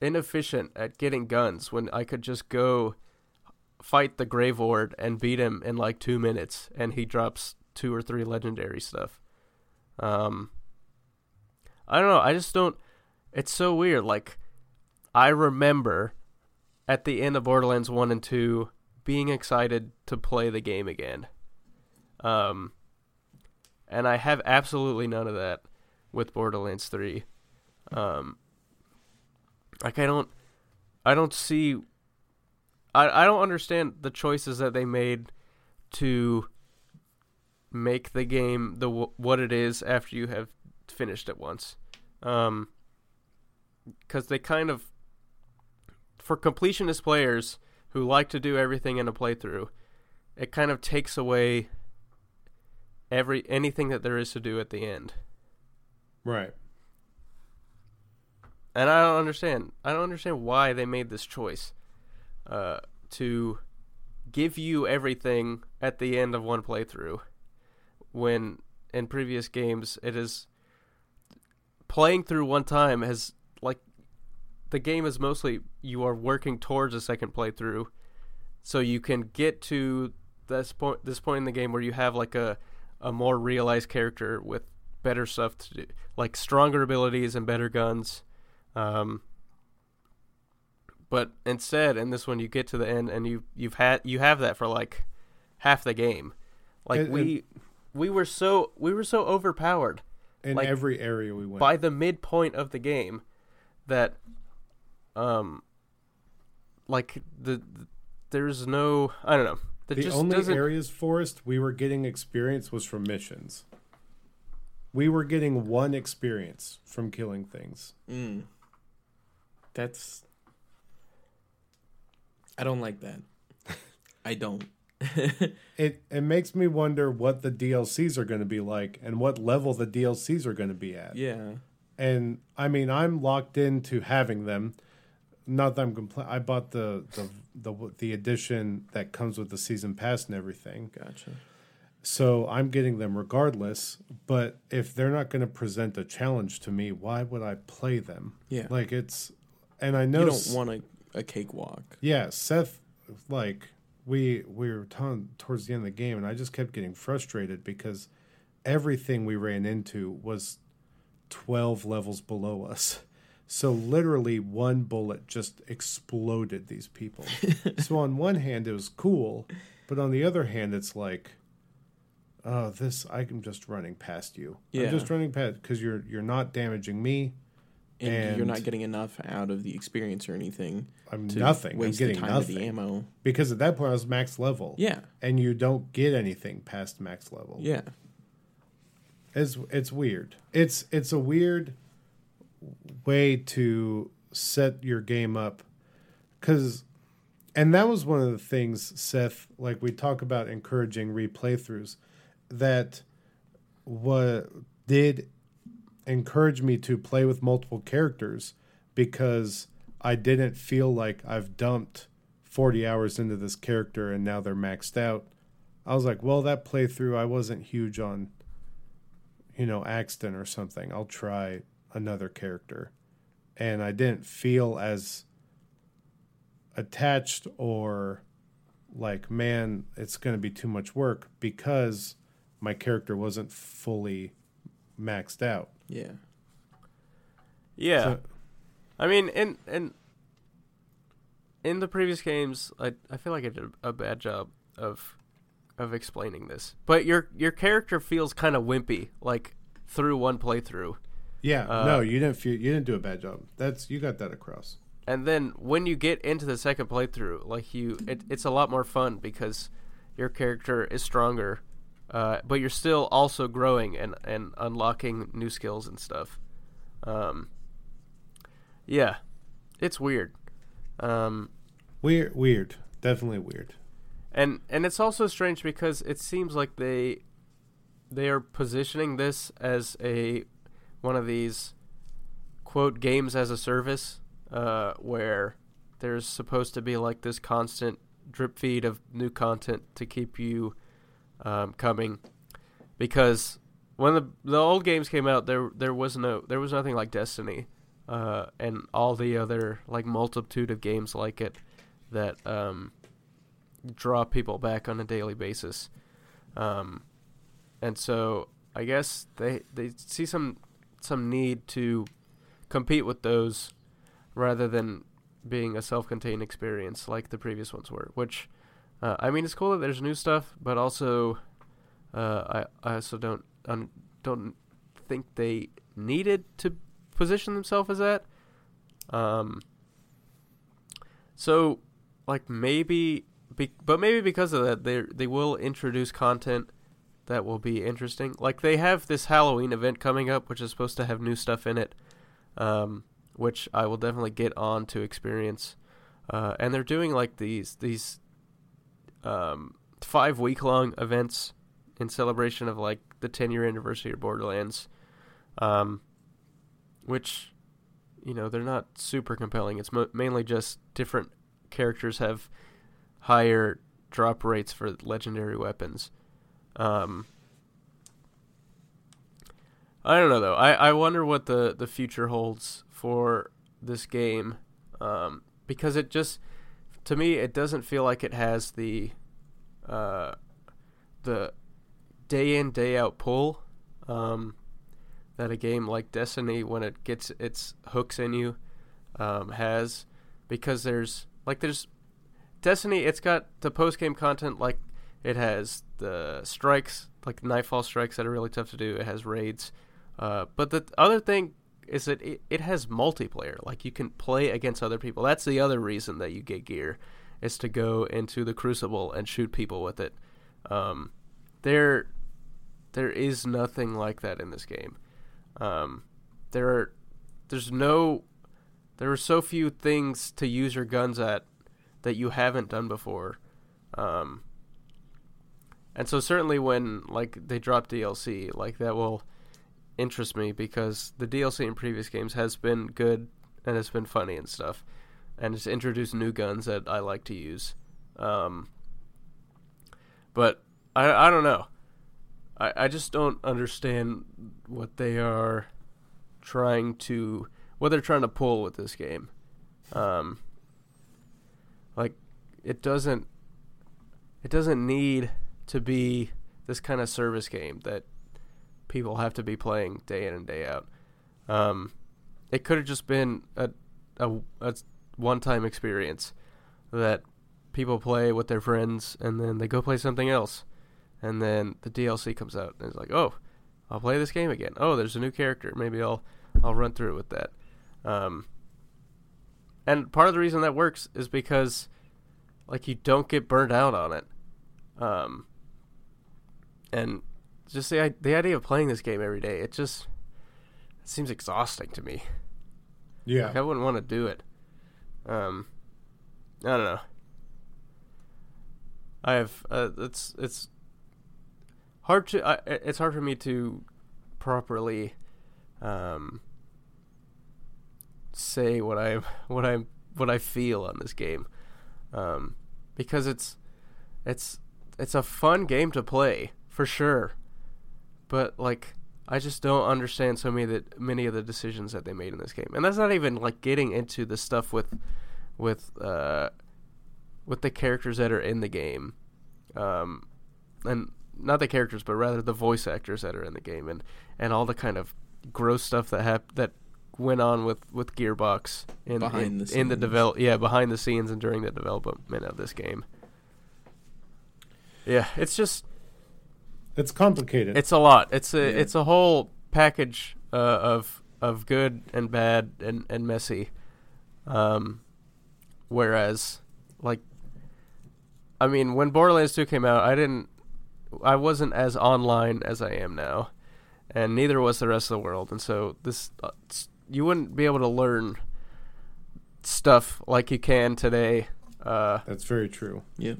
inefficient at getting guns when I could just go fight the Graveward and beat him in like two minutes and he drops two or three legendary stuff. Um I don't know, I just don't it's so weird. Like I remember at the end of Borderlands one and two being excited to play the game again. Um and I have absolutely none of that with Borderlands 3. Um, like I don't, I don't see, I I don't understand the choices that they made to make the game the what it is after you have finished it once. Um, because they kind of, for completionist players who like to do everything in a playthrough, it kind of takes away every anything that there is to do at the end. Right. And I don't understand. I don't understand why they made this choice uh, to give you everything at the end of one playthrough when in previous games it is playing through one time has like the game is mostly you are working towards a second playthrough so you can get to this point this point in the game where you have like a a more realized character with better stuff to do like stronger abilities and better guns um, but instead, in this one, you get to the end and you you've had you have that for like half the game. Like And- we we were so we were so overpowered In Like, every area we went. by the midpoint of the game that um like the, the there's no I don't know. That the only doesn't areas forest we were getting experience was from missions. We were getting one experience from killing things. Mm. That's. I don't like that. I don't. It it makes me wonder what the DLCs are going to be like and what level the DLCs are going to be at. yeah. And I mean, I'm locked into having them. Not that I'm complaining. I bought the, the the the edition that comes with the season pass and everything. Gotcha. So I'm getting them regardless. But if they're not going to present a challenge to me, why would I play them? Yeah. Like it's, and I know, you don't want a, a cakewalk. yeah, Seth, like we we were ton towards the end of the game, and I just kept getting frustrated because everything we ran into was 12 levels below us. So literally one bullet just exploded these people. so on one hand it was cool, but on the other hand it's like oh this I'm just running past you. Yeah. I'm just running past cuz you're you're not damaging me. and, you're not getting enough out of the experience or anything I'm nothing. I'm getting time of the nothing. ammo. Because at that point I was max level. Yeah, And you don't get anything past max level. yeah, It's it's weird. It's it's a weird way to set your game up cuz and that was one of the things Seth like we talk about encouraging replaythroughs that what did encourage me to play with multiple characters because I didn't feel like I've dumped 40 hours into this character and now they're maxed out. I was like, well, that playthrough I wasn't huge on you know, Axton or something. I'll try another character. And I didn't feel as attached or like, man, it's going to be too much work because my character wasn't fully maxed out. yeah. Yeah. So- I mean, in in in the previous games, I I feel like I did a bad job of of explaining this. But your your character feels kind of wimpy, like through one playthrough, yeah, Uh, no, you didn't feel you didn't do a bad job. That's you got that across. and then when you get into the second playthrough, like you, it, it's a lot more fun because your character is stronger, uh, but you're still also growing and and unlocking new skills and stuff. Um, yeah, it's weird. Um, Weird, weird, definitely weird. and and it's also strange because it seems like they they are positioning this as a one of these quote games as a service uh, where there's supposed to be like this constant drip feed of new content to keep you um, coming because when the the old games came out there there was no there was nothing like Destiny uh, and all the other like multitude of games like it that um, draw people back on a daily basis. Um, and so I guess they they see some some need to compete with those rather than being a self-contained experience like the previous ones were. Which uh, I mean, it's cool that there's new stuff, but also uh, I I also don't don't think they needed to position themselves as that. Um, so like maybe be, but maybe because of that they they will introduce content that will be interesting. Like they have this Halloween event coming up which is supposed to have new stuff in it. Um which I will definitely get on to experience. Uh, and they're doing like these these um, five week long events in celebration of like the 10 year anniversary of Borderlands, um, which you know they're not super compelling. It's mo- mainly just different characters have higher drop rates for legendary weapons. Um, I don't know though. I, I wonder what the, the future holds for this game, um, because it just to me it doesn't feel like it has the uh, the day in day out pull um, that a game like Destiny when it gets its hooks in you um, has, because there's like there's Destiny. It's got the post game content like it has the strikes like nightfall strikes that are really tough to do. It has raids. Uh, but the other thing is that it, it has multiplayer. Like you can play against other people. That's the other reason that you get gear, is to go into the Crucible and shoot people with it. Um, there, there is nothing like that in this game. Um, there are, there's no, there are so few things to use your guns at that you haven't done before. Um, and so certainly when like they drop DLC, like that will interest me because the DLC in previous games has been good and it's been funny and stuff, and it's introduced new guns that I like to use. Um, but I I don't know. I I just don't understand what they are trying to what they're trying to pull with this game. Um, like it doesn't it doesn't need to be this kind of service game that people have to be playing day in and day out. Um, it could have just been a a, a one time experience that people play with their friends and then they go play something else, and then the DLC comes out and it's like, oh, I'll play this game again. Oh, there's a new character. Maybe I'll I'll run through it with that. Um, and part of the reason that works is because like you don't get burned out on it. Um, and just the the idea of playing this game every day, it just it seems exhausting to me. Yeah. Like, I wouldn't want to do it. Um, I don't know. I have uh, it's it's hard to I, it's hard for me to properly um, say what I what I what I feel on this game um, because it's it's it's a fun game to play for sure, but like I just don't understand so many of the many of the decisions that they made in this game, and that's not even like getting into the stuff with with uh, with the characters that are in the game, um, and not the characters, but rather the voice actors that are in the game, and and all the kind of gross stuff that hap- that went on with with Gearbox in Behind in, the in the develop yeah behind the scenes and during the development of this game. Yeah, it's just It's complicated. it's a lot. It's a Yeah. it's a whole package uh, of of good and bad and and messy. Um, whereas, like, I mean, when Borderlands Two came out, I didn't, I wasn't as online as I am now, and neither was the rest of the world. And so this, uh, you wouldn't be able to learn stuff like you can today. Uh, That's very true. Yeah.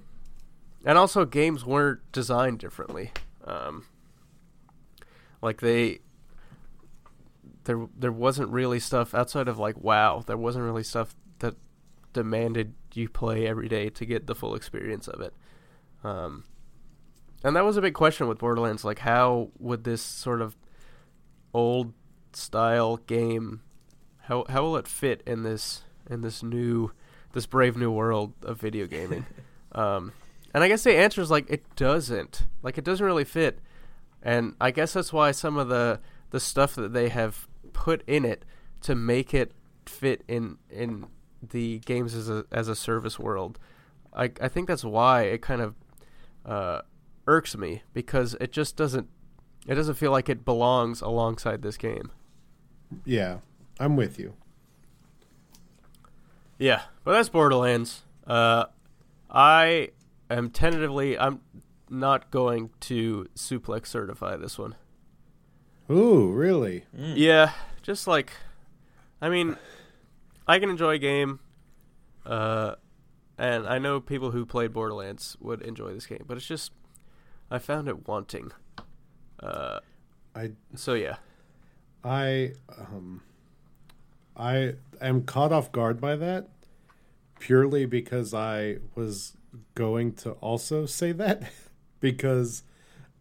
and also games weren't designed differently. Um, like they, there there wasn't really stuff outside of like WoW. There wasn't really stuff that demanded you play every day to get the full experience of it. Um, and that was a big question with Borderlands. Like, how would this sort of old style game, how how will it fit in this in this new this brave new world of video gaming? um, and I guess the answer is like it doesn't. Like it doesn't really fit. And I guess that's why some of the the stuff that they have put in it to make it fit in in the games as a as a service world. I I think that's why it kind of uh, irks me because it just doesn't it doesn't feel like it belongs alongside this game. Yeah, I'm with you. Yeah, but that's Borderlands. Uh, I am tentatively I'm not going to suplex certify this one. Ooh, really? Yeah, just like, I mean, I can enjoy a game, uh, and I know people who played Borderlands would enjoy this game, but it's just, I found it wanting. Uh, I so yeah, I um I am caught off guard by that purely because I was going to also say that because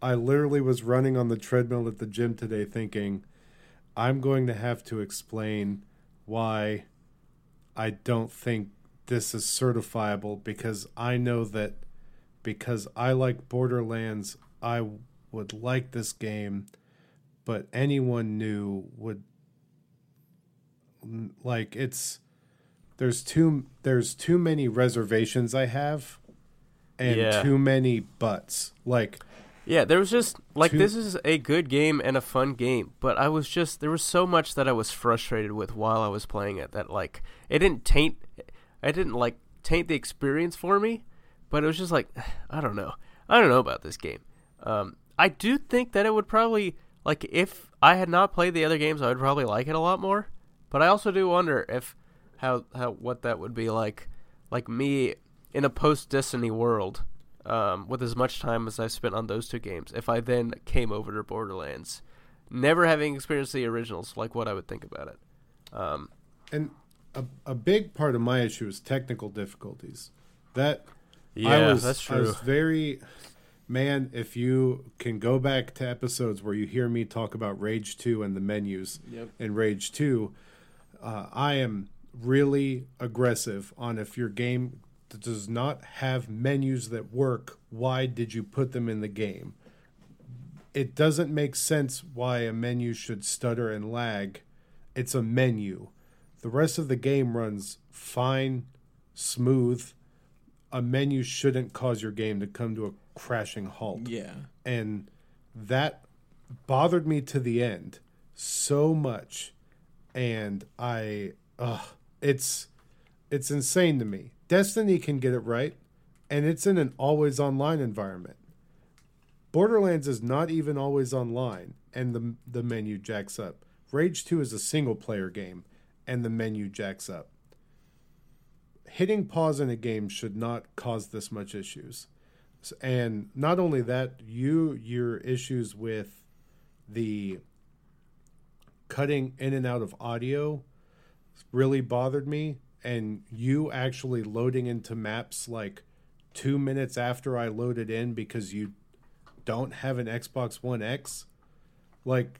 I literally was running on the treadmill at the gym today thinking I'm going to have to explain why I don't think this is certifiable because I know that because I like Borderlands I would like this game but anyone new would like it's there's too there's too many reservations I have and Yeah. too many buts. Like yeah. There was just like Two- this is a good game and a fun game, but I was just there was so much that I was frustrated with while I was playing it that like it didn't taint, I didn't like taint the experience for me, but it was just like I don't know, I don't know about this game. Um, I do think that it would probably like if I had not played the other games, I would probably like it a lot more. But I also do wonder if how how what that would be like, like me in a post Destiny world, um, with as much time as I spent on those two games. If I then came over to Borderlands, never having experienced the originals, like what I would think about it. Um, and a, a big part of my issue is technical difficulties. That yeah, I was that's I was very man, if you can go back to episodes where you hear me talk about Rage 2 and the menus Yep. in Rage 2, uh, I am really aggressive on if your game does not have menus that work, why did you put them in the game? it doesn't make sense why a menu should stutter and lag. It's a menu. The rest of the game runs fine, smooth. A menu shouldn't cause your game to come to a crashing halt. Yeah. And that bothered me to the end so much. And I ugh, it's it's insane to me. Destiny can get it right, and it's in an always online environment. Borderlands is not even always online, and the the menu jacks up. Rage 2 is a single player game, and the menu jacks up. Hitting pause in a game should not cause this much issues. And not only that, you your issues with the cutting in and out of audio really bothered me and you actually loading into maps like 2 minutes after I loaded in because you don't have an Xbox One X like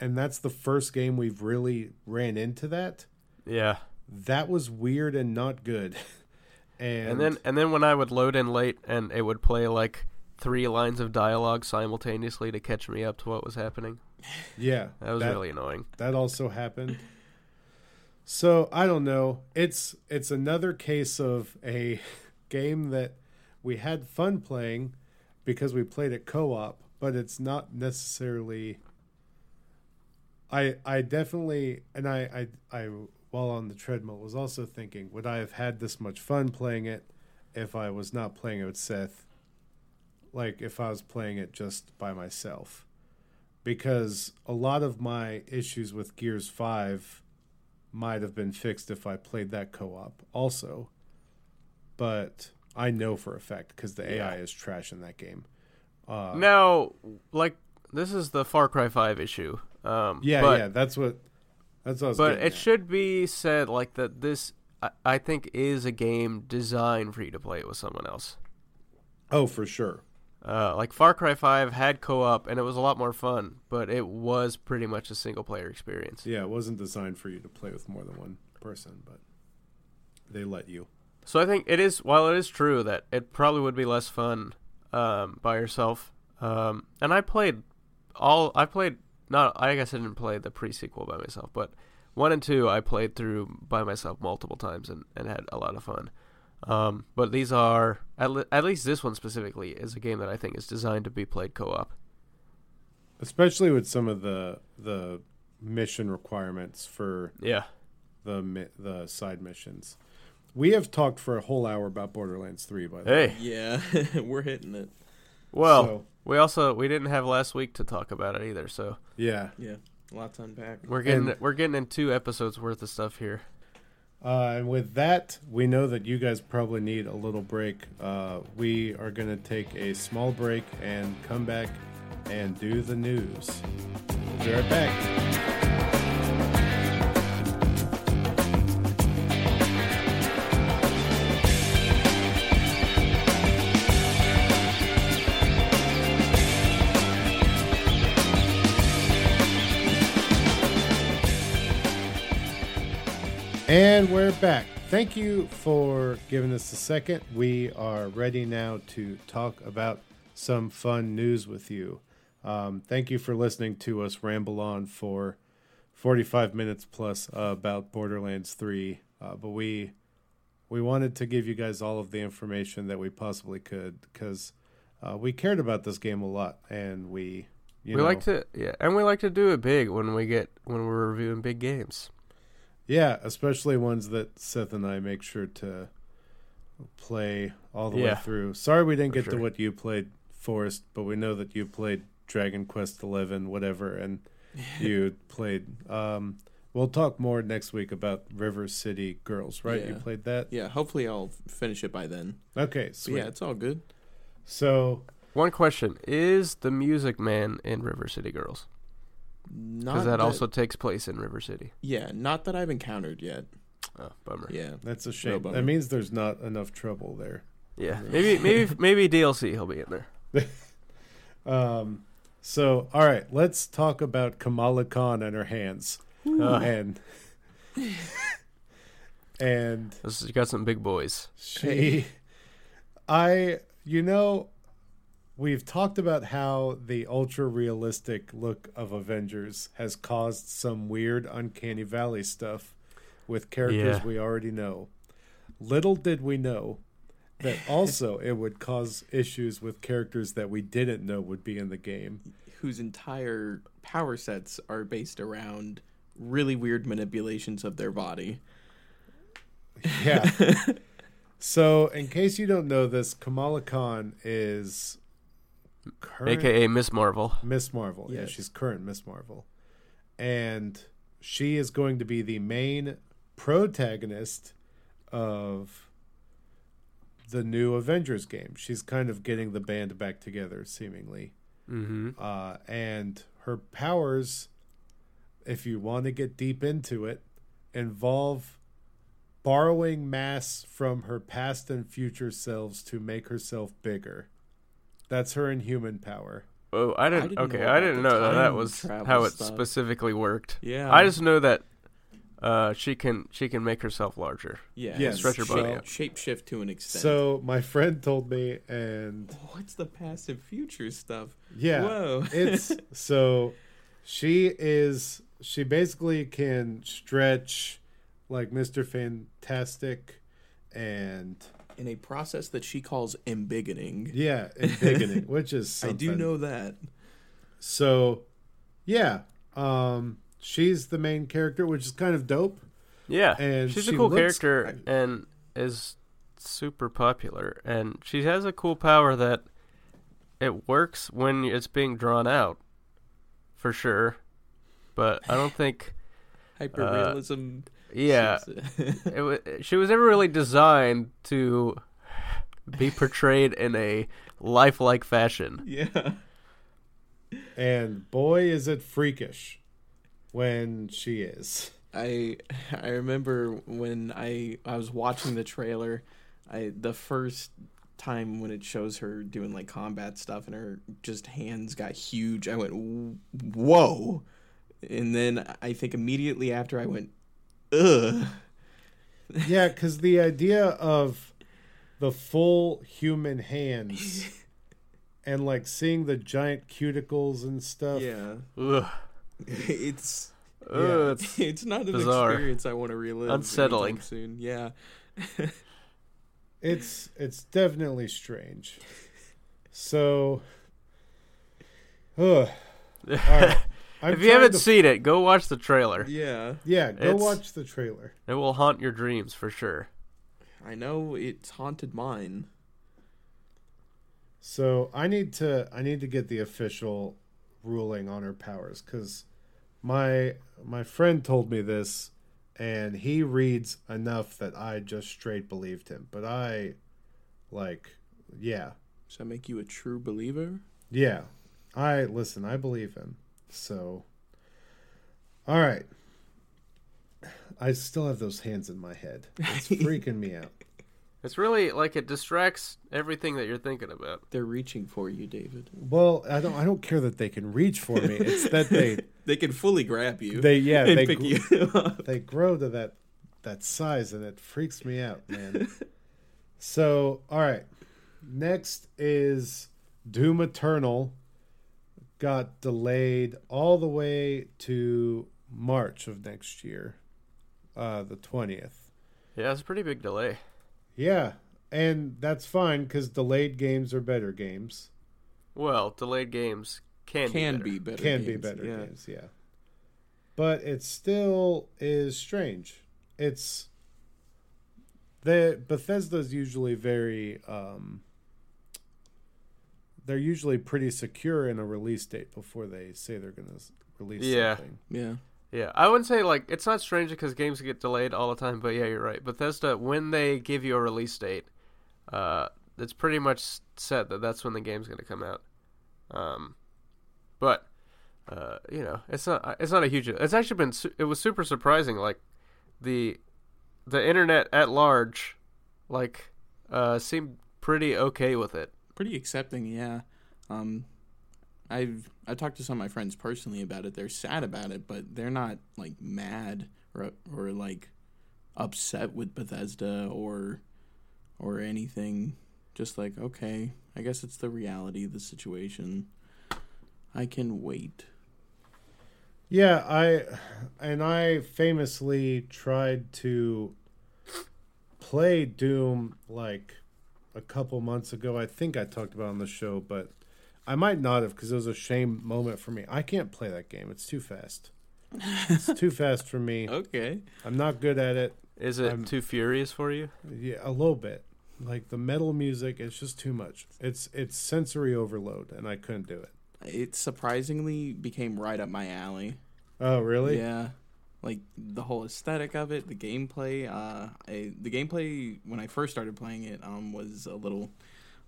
and that's the first game we've really ran into that Yeah. that was weird and not good and, And then and then when I would load in late and it would play like three lines of dialogue simultaneously to catch me up to what was happening. yeah That was really annoying. that also happened so i don't know. It's it's another case of a game that we had fun playing because we played it co-op but it's not necessarily i i definitely and i i, I while on the treadmill was also thinking would i have had this much fun playing it if i was not playing it with seth? Like if i was playing it just by myself. Because a lot of my issues with Gears 5 might have been fixed if I played that co op also. But I know for a fact because the AI is trash in that game. Uh, Now, like this is the Far Cry 5 issue. Um yeah, but, yeah, that's what that's what I was But it at. should be said like that this I, I think is a game designed for you to play it with someone else. Oh, for sure. Uh, like Far Cry 5 had co-op and it was a lot more fun, but it was pretty much a single player experience. Yeah, it wasn't designed for you to play with more than one person, but they let you. So I think it is while it is true that it probably would be less fun um, by yourself. Um, and I played all I played not I guess I didn't play the pre-sequel by myself, but 1 and 2 I played through by myself multiple times and, and had a lot of fun. Um, but these are at, le- at least this one specifically is a game that I think is designed to be played co-op. Especially with some of the the mission requirements for Yeah. the mi- the side missions. We have talked for a whole hour about Borderlands 3 by the way. Yeah, we're hitting it. Well, So, we also we didn't have last week to talk about it either, so yeah. Yeah, lots to unpack. we're getting And- we're getting in two episodes worth of stuff here. Uh, and with that, we know that you guys probably need a little break. Uh, we are going to take a small break and come back and do the news. Be right back. And we're back. Thank you for giving us a second. We are ready now to talk about some fun news with you. Um, thank you for listening to us ramble on for 45 minutes plus uh, about Borderlands 3. Uh, but we we wanted to give you guys all of the information that we possibly could because uh, we cared about this game a lot, and we you we know, like to yeah, and we like to do it big when we get when we're reviewing big games. Yeah, especially ones that Seth and I make sure to play all the way through. Sorry we didn't For get to what you played, Forrest, but we know that you played Dragon Quest Eleven, whatever, and you played. Um, we'll talk more next week about River City Girls, right? You played that. Yeah, hopefully I'll finish it by then. Okay, sweet. yeah, it's all good. So One question: Is the Music Man in River City Girls? Not Because that, also takes place in River City. yeah, not that I've encountered yet. Oh, bummer. Yeah, that's a shame. bummer. that means there's not enough trouble there. Yeah, maybe maybe maybe DLC he'll be in there. Um, so all right, let's talk about Kamala Khan and her hands, Uh, and and she got some big boys. She, I, you know, we've talked about how the ultra realistic look of Avengers has caused some weird uncanny valley stuff with characters Yeah. we already know. Little did we know that also it would cause issues with characters that we didn't know would be in the game. whose entire power sets are based around really weird manipulations of their body. Yeah. so, in case you don't know this, Kamala Khan is current AKA Miss Marvel. Miss Marvel. Yeah, she's current Miss Marvel. And she is going to be the main protagonist of the new Avengers game. She's kind of getting the band back together, seemingly. Mm-hmm. Uh, and her powers, if you want to get deep into it, involve borrowing mass from her past and future selves to make herself bigger. That's her inhuman power. Oh, I didn't. didn't okay, know I didn't know that that was how it stuff. specifically worked. Yeah. I just know that uh, she can she can make herself larger. yeah. Yes, Stretch her body so- out. Shapeshift to an extent. So my friend told me, and what's the passive future stuff? yeah, Whoa. it's so she is she basically can stretch like Mr. Fantastic and in a process that she calls embiggening. yeah, embiggening, which is I do know that. So yeah, um she's the main character, which is kind of dope. Yeah, And she's she a cool looks- character and is super popular. And she has a cool power that it works when it's being drawn out, for sure. But I don't think, Hyperrealism. Yeah, she's- uh, it wa she was never really designed to be portrayed in a lifelike fashion. yeah. And boy is it freakish when she is. I I remember when I I was watching the trailer, I the first time when it shows her doing like combat stuff and her just hands got huge, I went whoa, and then I think immediately after I went ugh. Yeah, because the idea of the full human hands and like seeing the giant cuticles and stuff. Yeah, Ugh, it's Ugh, Yeah. it's- it's not an bizarre. experience I want to relive. Unsettling. soon. Yeah. It's it's definitely strange. So, ugh. All right. I'm if you haven't to- seen it, go watch the trailer. Yeah. yeah, go It's- watch the trailer. It will haunt your dreams for sure. I know it's haunted mine. So I need to I need to get the official ruling on her powers because my my friend told me this and he reads enough that I just straight believed him. But I like yeah. Does that make you a true believer? Yeah. I listen, I believe him. So all right. I still have those hands in my head. It's freaking me out. It's really like it distracts everything that you're thinking about. They're reaching for you, David. Well, I don't I don't care that they can reach for me. It's that they They can fully grab you. they yeah, and they pick gr- you up. they grow to that that size and it freaks me out, man. so, all right. Next is Doom Eternal got delayed all the way to March of next year. Uh the 20th. Yeah, it's a pretty big delay. Yeah, and that's fine cuz delayed games are better games. Well, delayed games can, Can be. be better. Can be better yeah. games, yeah. But it still is strange. It's the Bethesda's usually very um they're usually pretty secure in a release date before they say they're going to release Yeah. something. Yeah. Yeah, I wouldn't say like it's not strange because games get delayed all the time. But yeah, you're right. Bethesda, when they give you a release date, uh, it's pretty much set that that's when the game's going to come out. Um, but uh, you know, it's not it's not a huge. It's actually been su- it was super surprising. Like the the internet at large, like uh, seemed pretty okay with it. Pretty accepting, yeah. Um I've I talked to some of my friends personally about it. They're sad about it, but they're not like mad or or like upset with Bethesda or or anything. Just like, okay, I guess it's the reality of the situation. I can wait. Yeah, I and I famously tried to play Doom like a couple months ago. I think I talked about it on the show, but I might not have because it was a shame moment for me. I can't play that game. It's too fast. It's too fast for me. Okay. I'm not good at it. Is it I'm- too furious for you? Yeah, a little bit. Like the metal music, it's just too much. It's it's sensory overload, and I couldn't do it. It surprisingly became right up my alley. Oh, really? Yeah. Like the whole aesthetic of it, the gameplay. Uh, I, the gameplay when I first started playing it um, was a little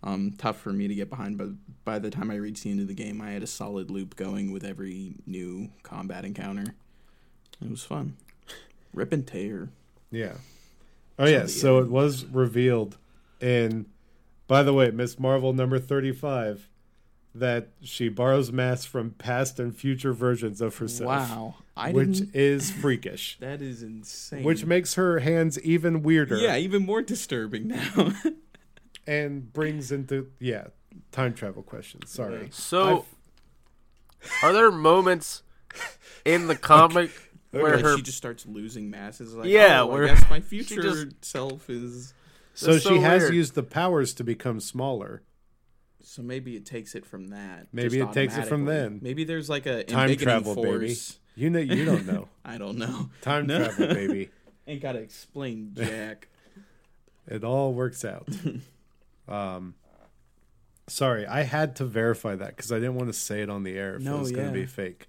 um, tough for me to get behind, but by the time I reached the end of the game, I had a solid loop going with every new combat encounter. It was fun. Rip and tear. Yeah. Oh yeah. So it was revealed in. By the way, Ms. Marvel number thirty-five, that she borrows masks from past and future versions of herself. Wow, I which didn't. is freakish. That is insane. which makes her hands even weirder. yeah, even more disturbing now. And brings into yeah time travel questions. Sorry. So, I've- are there moments in the comic where like her she just starts losing masses. Like, Yeah, oh, where I guess my future just- self is. So That's she so has used the powers to become smaller. So maybe it takes it from that. Maybe it takes it from then. Maybe there's like a Time embiggening travel, baby. force. You know you don't know. I don't know. Time No. travel, baby. Ain't gotta explain Jack. It all works out. um, sorry, I had to verify that because I didn't want to say it on the air if it No, was gonna be fake.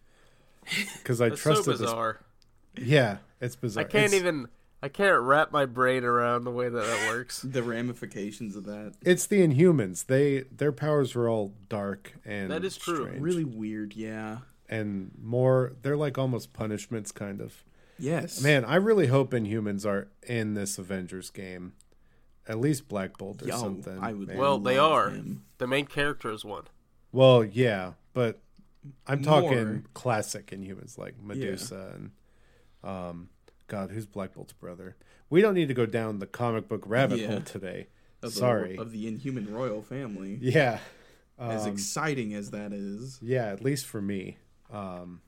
Because I That's so trusted this. bizarre. Yeah, it's bizarre. I can't It's- even. I can't wrap my brain around the way that that works. the ramifications of that. It's the Inhumans. They their powers were all dark and That is true. strange. Really weird. Yeah. and more. They're like almost punishments, kind of. Yes. Man, I really hope Inhumans are in this Avengers game. At least Black Bolt or Yo, something. I would. man. Well, they are. him. The main character is one. Well, yeah, but I'm talking More. classic Inhumans like Medusa and um God, who's Black Bolt's brother? We don't need to go down the comic book rabbit Yeah. hole today. Of the- Sorry. of the Inhuman royal family. Yeah. as Um, exciting as that is. yeah, at least for me. Um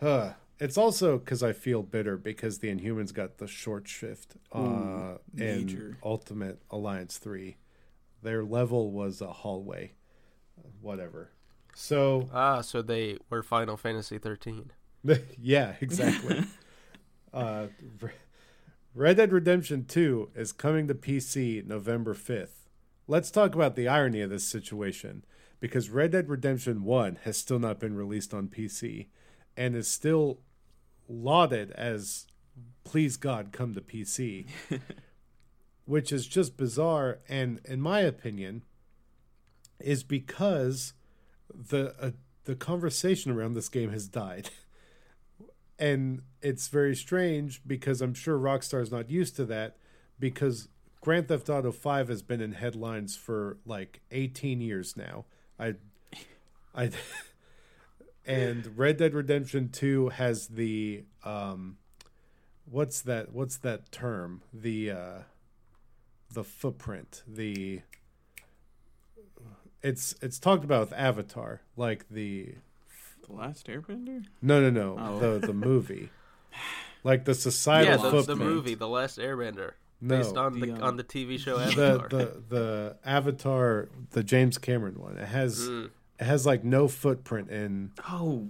huh. It's also because I feel bitter because the Inhumans got the short shift uh, Ooh, in. Ultimate Alliance 3. Their level was a hallway. Whatever. So, Ah, so they were Final Fantasy 13. yeah, exactly. uh, Red Dead Redemption 2 is coming to PC November 5th. Let's talk about the irony of this situation because Red Dead Redemption 1 has still not been released on PC and is still lauded as please God come to PC, which is just bizarre and in my opinion is because the uh, the conversation around this game has died. and it's very strange because I'm sure Rockstar's not used to that because Grand Theft Auto 5 has been in headlines for like 18 years now. I I and Red Dead Redemption 2 has the um what's that what's that term? The uh the footprint, the it's it's talked about with Avatar, like the The Last Airbender. no no no Oh. the the movie, like the societal yeah, the, the movie, The Last Airbender, no, based on the, The, um, on the TV show the Avatar. the the Avatar, the James Cameron one. It has Mm, it has like no footprint in Oh,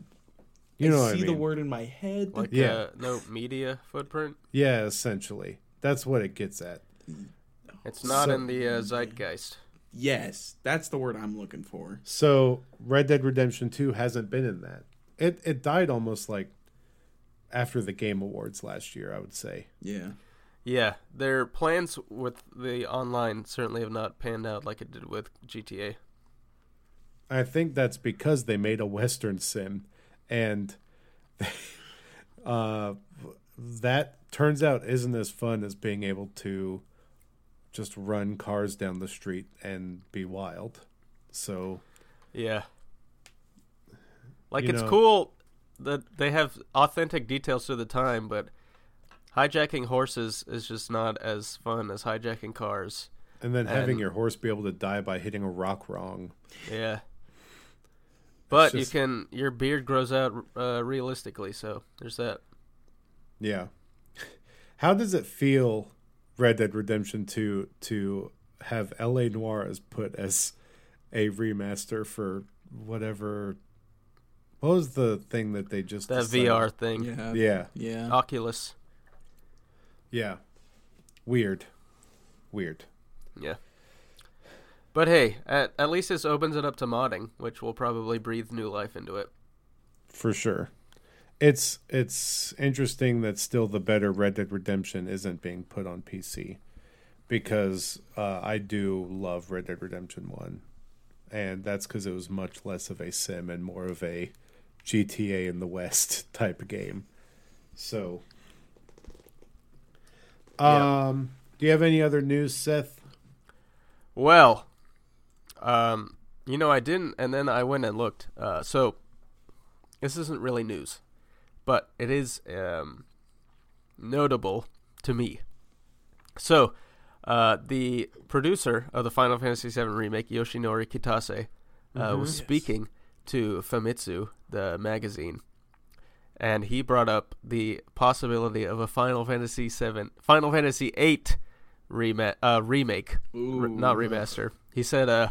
you know what I see mean? the word in my head. like Yeah. uh, no media footprint. Yeah, essentially, that's what it gets at. It's not So- in the uh, zeitgeist. Yes, that's the word I'm looking for. So Red Dead Redemption Two hasn't been in that. It it died almost like after the Game Awards last year. I would say. Yeah. Yeah, their plans with the online certainly have not panned out like it did with GTA. I think that's because they made a Western sim, and uh, that turns out isn't as fun as being able to just run cars down the street and be wild. So Yeah. Like it's know- cool that they have authentic details to the time, but hijacking horses is just not as fun as hijacking cars. And then having And- your horse be able to die by hitting a rock wrong. Yeah. But just- you can your beard grows out uh, realistically, so there's that. Yeah. How does it feel, Red Dead Redemption 2, to have LA Noire as put as a remaster for whatever. What was the thing that they just. That decided? VR thing. Yeah. Yeah. Yeah. Oculus. Yeah. Weird. Weird. Yeah. But hey, at at least this opens it up to modding, which will probably breathe new life into it. For sure. It's it's interesting that still the better Red Dead Redemption isn't being put on PC because uh, I do love Red Dead Redemption 1 and that's cuz it was much less of a sim and more of a GTA in the West type of game. So Yeah. um do you have any other news, Seth? Well, um, you know, I didn't, and then I went and looked. Uh, so this isn't really news, but it is um, notable to me. So, uh, the producer of the Final Fantasy VII remake, Yoshinori Kitase, uh, was Mhm. speaking to Famitsu, the magazine, and he brought up the possibility of a Final Fantasy VII, Final Fantasy VIII rema- uh, remake Ooh. not remaster. He said, uh,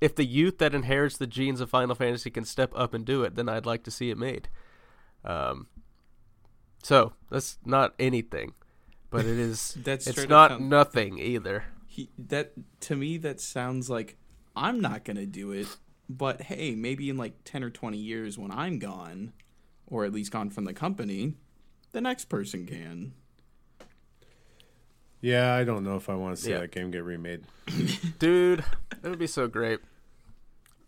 if the youth that inherits the genes of Final Fantasy can step up and do it, then I'd like to see it made. Um, so that's not anything, but it is. That's it's not sound- nothing either. He, that to me that sounds like I'm not gonna do it, but hey, maybe in like ten or twenty years when I'm gone, or at least gone from the company, the next person can. Yeah, I don't know if I want to see Yeah. that game get remade. Dude, it would be so great.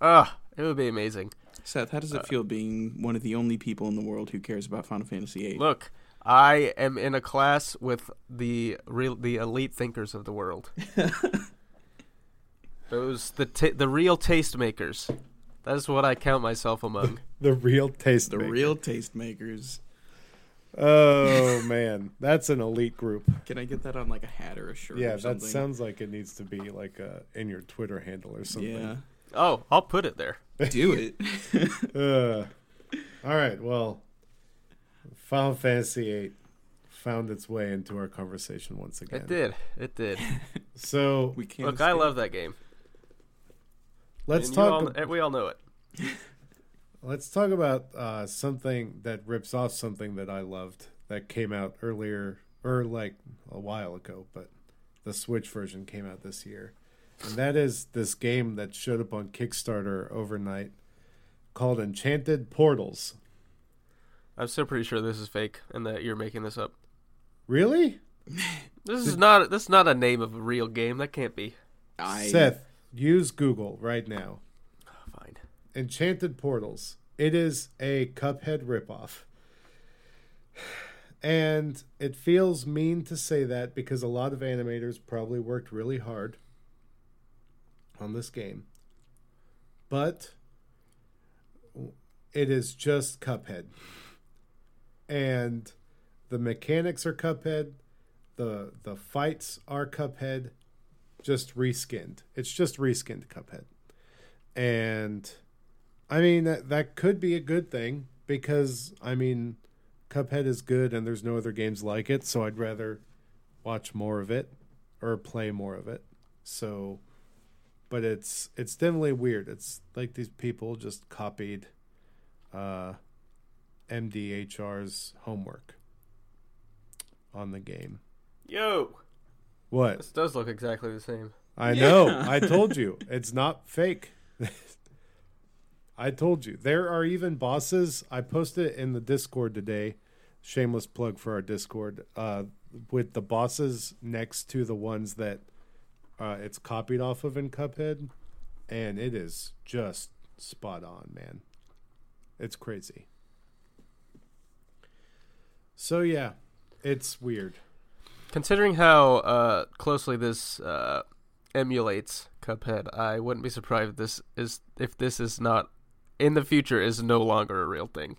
Ah, it would be amazing. Seth, how Uh, does it feel being one of the only people in the world who cares about Final Fantasy VIII? Look, I am in a class with the real, the elite thinkers of the world. Those the ta the real tastemakers. That is what I count myself among. The real taste the maker. real tastemakers. Oh man, that's an elite group. Can I get that on like a hat or a shirt? Yeah, or that something? sounds like it needs to be like uh, in your Twitter handle or something. Yeah, Oh, I'll put it there. Do it. Uh, all right. Well, Final Fantasy VIII found its way into our conversation once again. It did. It did. So We can't. Look, I love that game. let's And you talk. all- we all know it. Let's talk about uh, something that rips off something that I loved that came out earlier, or like a while ago, but the Switch version came out this year. And that is this game that showed up on Kickstarter overnight called Enchanted Portals. I'm still pretty sure this is fake and that you're making this up. Really? This is not. This is not a name of a real game. That can't be. I, Seth, use Google right now. Oh, fine. Enchanted Portals. It is a Cuphead ripoff. And it feels mean to say that because a lot of animators probably worked really hard on this game. But it is just Cuphead. And the mechanics are Cuphead. The the fights are Cuphead. Just reskinned. It's just reskinned Cuphead. And I mean that that could be a good thing because I mean Cuphead is good and there's no other games like it, so I'd rather watch more of it or play more of it. So but it's it's definitely weird. It's like these people just copied uh MDHR's homework on the game. Yo, What? this does look exactly the same. I know. I told you. It's not fake. I told you. There are even bosses. I posted in the Discord today. Shameless plug for our Discord. Uh, with the bosses next to the ones that uh, it's copied off of in Cuphead. And it is just spot on, man. It's crazy. So, yeah, it's weird. Considering how uh, closely this uh, emulates Cuphead, I wouldn't be surprised if this is if this is not in the future is no longer a real thing.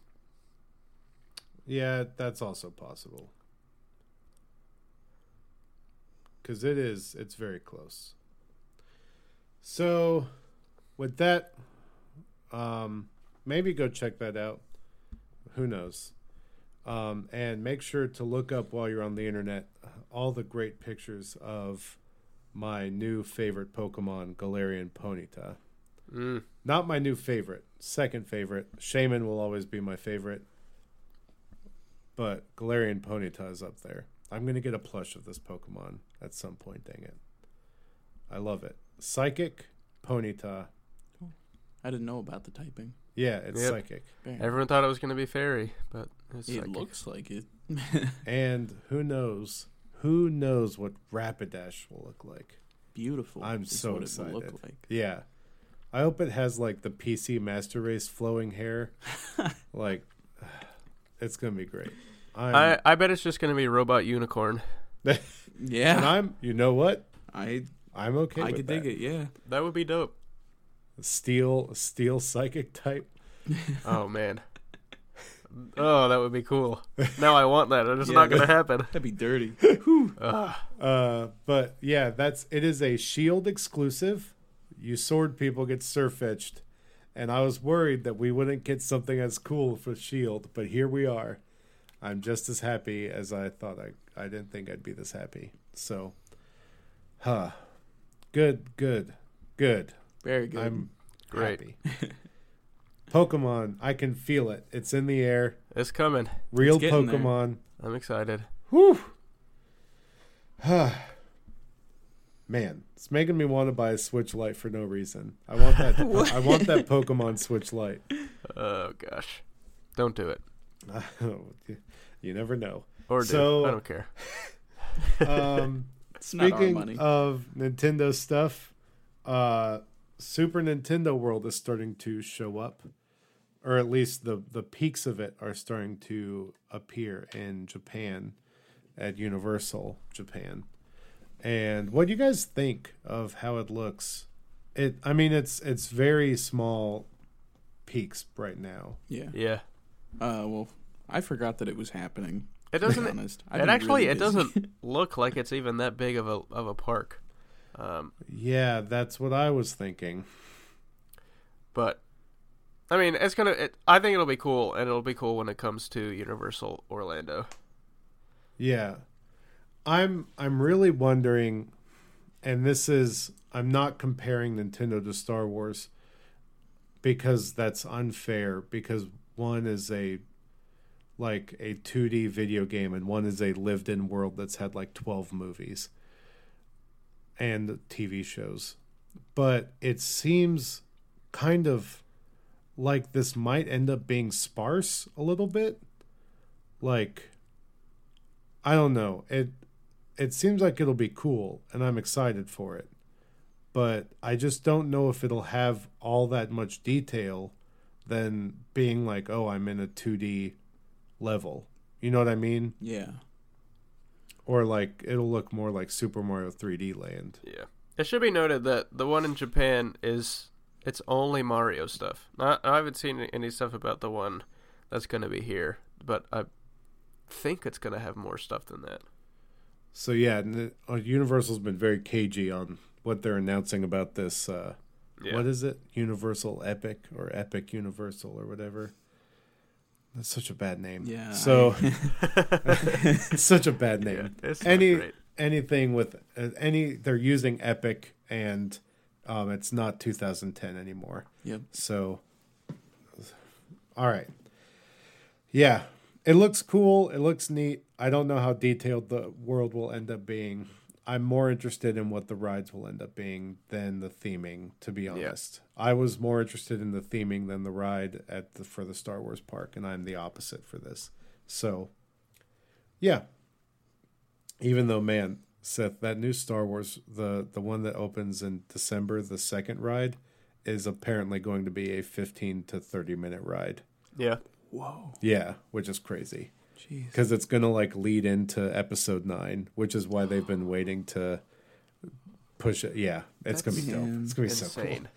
Yeah, that's also possible. Because it is, it's very close. So, with that, um, maybe go check that out. Who knows? Um, and make sure to look up while you're on the internet all the great pictures of my new favorite Pokemon, Galarian Ponyta. Mm. Not my new favorite, second favorite. Shaymin will always be my favorite, but Galarian Ponyta is up there. I'm gonna get a plush of this Pokemon at some point. Dang it, I love it. Psychic Ponyta. I didn't know about the typing. Yeah, it's Yep. psychic. Bam. Everyone thought it was going to be fairy, but it's it psychic. looks like it. And who knows? Who knows what Rapidash will look like? Beautiful. I'm is so what It will look excited. like. Yeah. I hope it has like the PC Master Race flowing hair. like it's gonna be great. I'm, I, I bet it's just going to be robot unicorn. And Yeah, I'm you know what? I I'm okay I with could that. dig it. Yeah. That would be dope. Steel steel psychic type. Oh man. Oh, that would be cool. Now I want that. It's Yeah, not going to happen. That'd be dirty. Ugh. Uh but yeah, that's it is a shield exclusive. You sword people get Sirfetch'd. And I was worried that we wouldn't get something as cool for Shield, but here we are. I'm just as happy as I thought I I didn't think I'd be this happy. So huh. Good, good, good. Very good. I'm Great. happy. Pokemon, I can feel it. It's in the air. It's coming. Real It's getting there. Pokemon. I'm excited. Whew. Man, it's making me want to buy a Switch Lite for no reason. I want that. I want that Pokemon Switch Lite. Oh gosh. Don't do it. you never know. Or do. So- I don't care. Um, It's not our speaking of Nintendo stuff, uh, Super Nintendo World is starting to show up, or at least the the peaks of it are starting to appear in Japan at Universal Japan. And what do you guys think of how it looks? It, I mean, it's it's very small peaks right now. yeah. Yeah. Uh, well, I forgot that it was happening. It doesn't. It actually really it doesn't look like it's even that big of a of a park. Um, Yeah, that's what I was thinking. but I mean, it's gonna. It, I think it'll be cool, and it'll be cool when it comes to Universal Orlando. Yeah. I'm I'm really wondering and this is I'm not comparing Nintendo to Star Wars because that's unfair because one is a like a 2D video game and one is a lived in world that's had like 12 movies and TV shows. But it seems kind of like this might end up being sparse a little bit. Like I don't know. It it seems like it'll be cool and I'm excited for it. But I just don't know if it'll have all that much detail than being like, "Oh, I'm in a 2D level." You know what I mean? Yeah. Or like it'll look more like Super Mario 3D Land. Yeah. It should be noted that the one in Japan is it's only Mario stuff. Not I haven't seen any stuff about the one that's going to be here, but I think it's going to have more stuff than that. So yeah, uh, Universal's been very cagey on what they're announcing about this uh Yeah. What is it? Universal Epic or Epic Universal or whatever. That's such a bad name. Yeah. So I- such a bad Yeah, name. not Any anything with uh, any they're using Epic and um, it's not 2010 anymore. Yep. So, all right. Yeah, it looks cool. It looks neat. I don't know how detailed the world will end up being. I'm more interested in what the rides will end up being than the theming, to be honest. I was more interested in the theming than the ride at the for the Star Wars park, and I'm the opposite for this. So, yeah. Even though, man, Seth, that new Star Wars, the the one that opens in December, the second ride, is apparently going to be a 15 to 30 minute ride. Yeah. Whoa. Yeah, which is crazy Jeez. Because it's going to like lead into episode 9, which is why they've been waiting to push it. Yeah, it's going to be dope. It's going to be so Insane.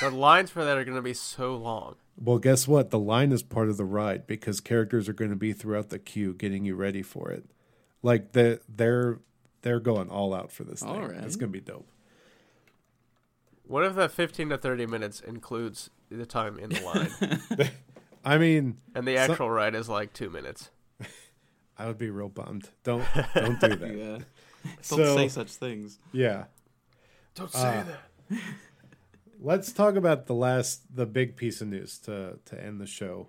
cool. the lines for that are going to be so long. Well, guess what? The line is part of the ride because characters are going to be throughout the queue getting you ready for it. Like the they're they're going all out for this thing. All It's going to be dope. What if that 15 to 30 minutes includes the time in the line, I mean, and the So- actual ride is like two minutes? I would be real bummed. Don't don't do that. yeah. Don't So- say such things. Yeah. Don't say uh, that. Let's talk about the last the big piece of news to to end the show.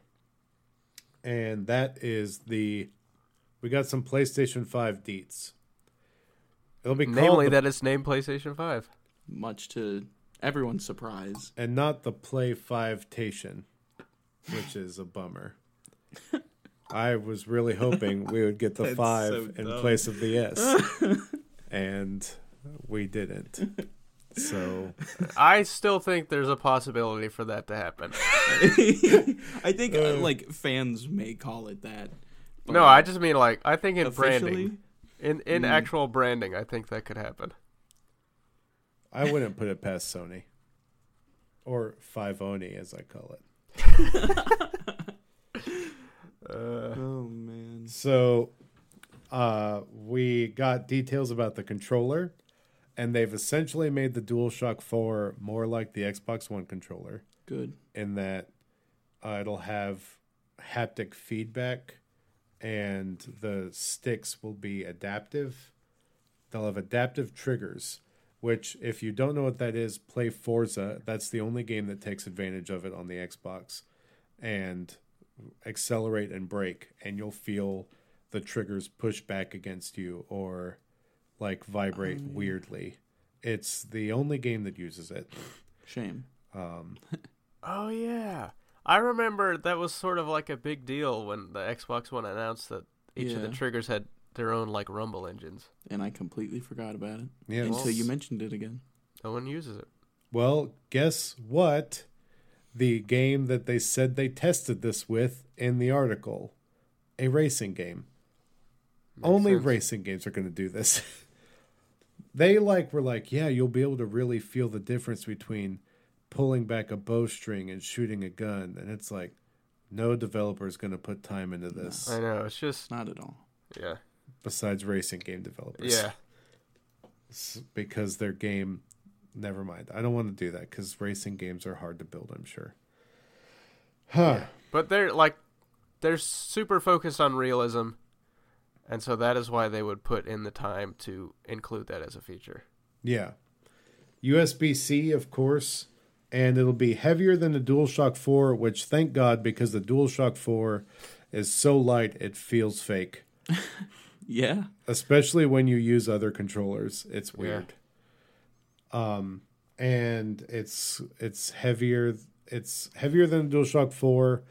And that is the we got some PlayStation 5 deets. It'll be Namely, the- that it's named PlayStation 5. Much to everyone's surprise. and not the Play 5 Tation, which is a bummer. I was really hoping we would get the That's 5 so in place of the S. and we didn't. So, I still think there's a possibility for that to happen. I think uh, Uh. like fans may call it that. No, I just mean like I think in officially. branding, in in Mm. actual branding, I think that could happen. I wouldn't put it past Sony. Or Five Oni, as I call it. Uh, Oh man. So, uh, we got details about the controller, and they've essentially made the DualShock 4 more like the Xbox One controller. Good. in that uh, it'll have haptic feedback and the sticks will be adaptive. They'll have adaptive triggers, which, if you don't know what that is, play Forza. That's the only game that takes advantage of it on the Xbox. And accelerate and brake, and you'll feel the triggers push back against you or like vibrate weirdly. It's the only game that uses it. Shame. Um, oh yeah, I remember that was sort of like a big deal when the Xbox One announced that each of the triggers had their own like rumble engines. And I completely forgot about it yeah, until you mentioned it again. No one uses it. Well, guess what? The game that they said they tested this with in the article, a racing game. Makes Only sense. racing games are going to do this. they like were like, yeah, you'll be able to really feel the difference between pulling back a bowstring and shooting a gun, and it's like, no developer is going to put time into this I know. It's just Not at all. yeah, besides racing game developers. yeah. S- because their game never mind i don't want to do that because racing games are hard to build i'm sure huh But they're like they're super focused on realism, and so that is why they would put in the time to include that as a feature. yeah usb-c of course and it'll be heavier than the DualShock 4 which thank god because the DualShock 4 is so light it feels fake Yeah. especially when you use other controllers. It's weird. Um, and it's it's heavier. It's heavier than a DualShock Four,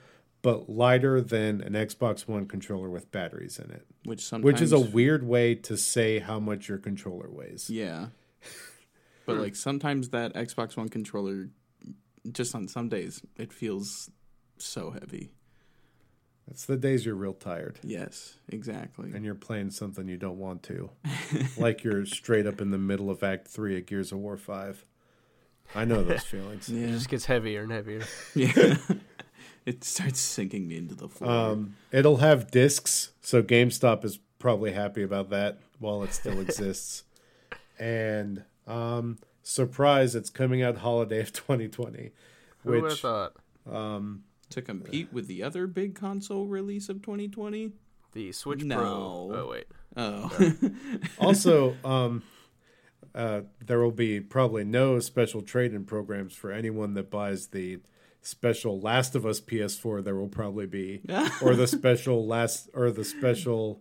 but lighter than an Xbox One controller with batteries in it. Which sometimes Which is a weird way to say how much your controller weighs. Yeah. But like sometimes that Xbox One controller just on some days it feels so heavy. It's the days you're real tired Yes, exactly. and you're playing something you don't want to, like you're straight up in the middle of Act Three of Gears of War Five. I know those feelings. It just gets heavier and heavier. Yeah. it starts sinking into the floor. Um, it'll have discs, so GameStop is probably happy about that while it still exists. And um, surprise, it's coming out holiday of 2020, Who would have which thought? um, to compete with the other big console release of 2020? The Switch No. Pro. Oh wait, Oh. also um, uh, there will be probably no special trade-in programs for anyone that buys the special Last of Us PS4. There will probably be, or the special last, or the special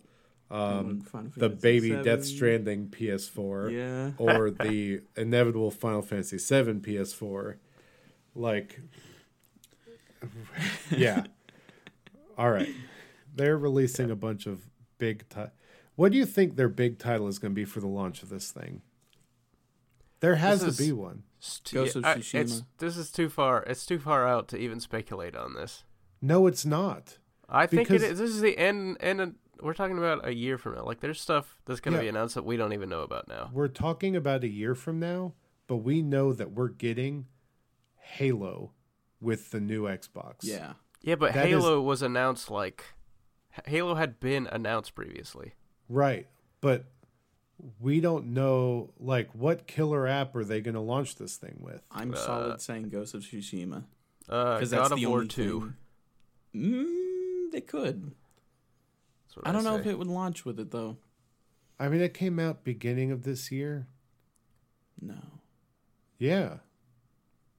um, the baby VII. Death Stranding PS4. Yeah. or the inevitable Final Fantasy VII PS4. Like, yeah. All right. They're releasing a bunch of big. Ti- what do you think their big title is going to be for the launch of this thing? There has This to is- be one. It's too- Ghost of I- Tsushima. it's this is too far. It's too far out to even speculate on this. No, it's not. I think it is. This is the end. End. Of, we're talking about a year from now. Like there's stuff that's going to Yeah. be announced that we don't even know about now. We're talking about a year from now, but we know that we're getting Halo with the new Xbox. Yeah. Yeah, but That is- Halo was announced like Halo had been announced previously. Right. But we don't know like what killer app are they going to launch this thing with. I'm Uh, solid saying Ghost of Tsushima Uh, because God that's of the War only two. thing. Mm, they could. That's I don't know if it would launch with it though. I mean, it came out beginning of this year. No, Yeah.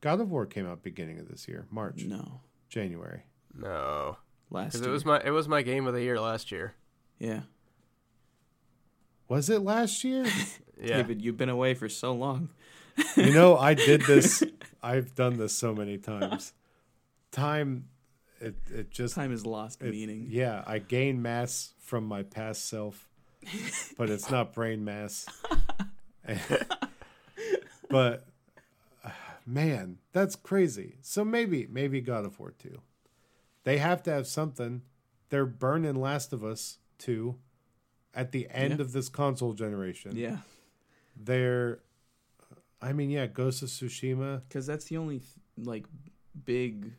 God of War came out beginning of this year, March, no. January. No, Last because year. it was my it was my game of the year last year. yeah. Was it last year? Yeah, David, you've been away for so long. you know, I did this. I've done this so many times. Time, it it just Time has lost it- meaning. Yeah, I gain mass from my past self, but it's not brain mass. but man, that's crazy. So maybe maybe God of War 2. They have to have something. They're burning Last of Us 2 at the end Yeah. of this console generation. Yeah, They're I mean, yeah, Ghost of Tsushima. because that's the only like big,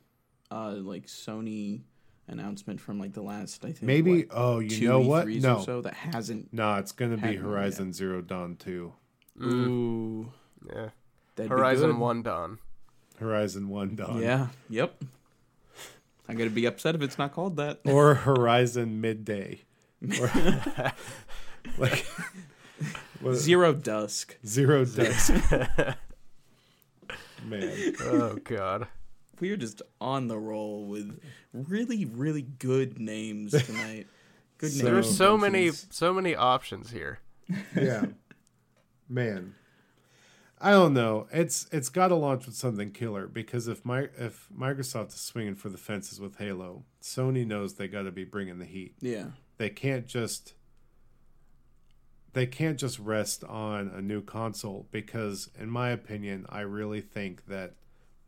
uh, like Sony announcement from like the last I think Maybe what, oh, you two know what? No. or so that hasn't. No, it's going to be Hadn't yet. Horizon Zero Dawn 2. Mm, Ooh, yeah. That'd be Horizon good. One Dawn. Horizon 1 Dawn. Yeah. Yep. I'm gonna be upset if it's not called that. or Horizon Midday. Or, like what- Zero Dusk. Zero Dusk. Man, oh God. We are just on the roll with really, really good names tonight. Good So- names. There's so many so many options here. yeah, man. I don't know. It's it's got to launch with something killer because if my if Microsoft is swinging for the fences with Halo, Sony knows they got to be bringing the heat. Yeah. They can't just they can't just rest on a new console because in my opinion, I really think that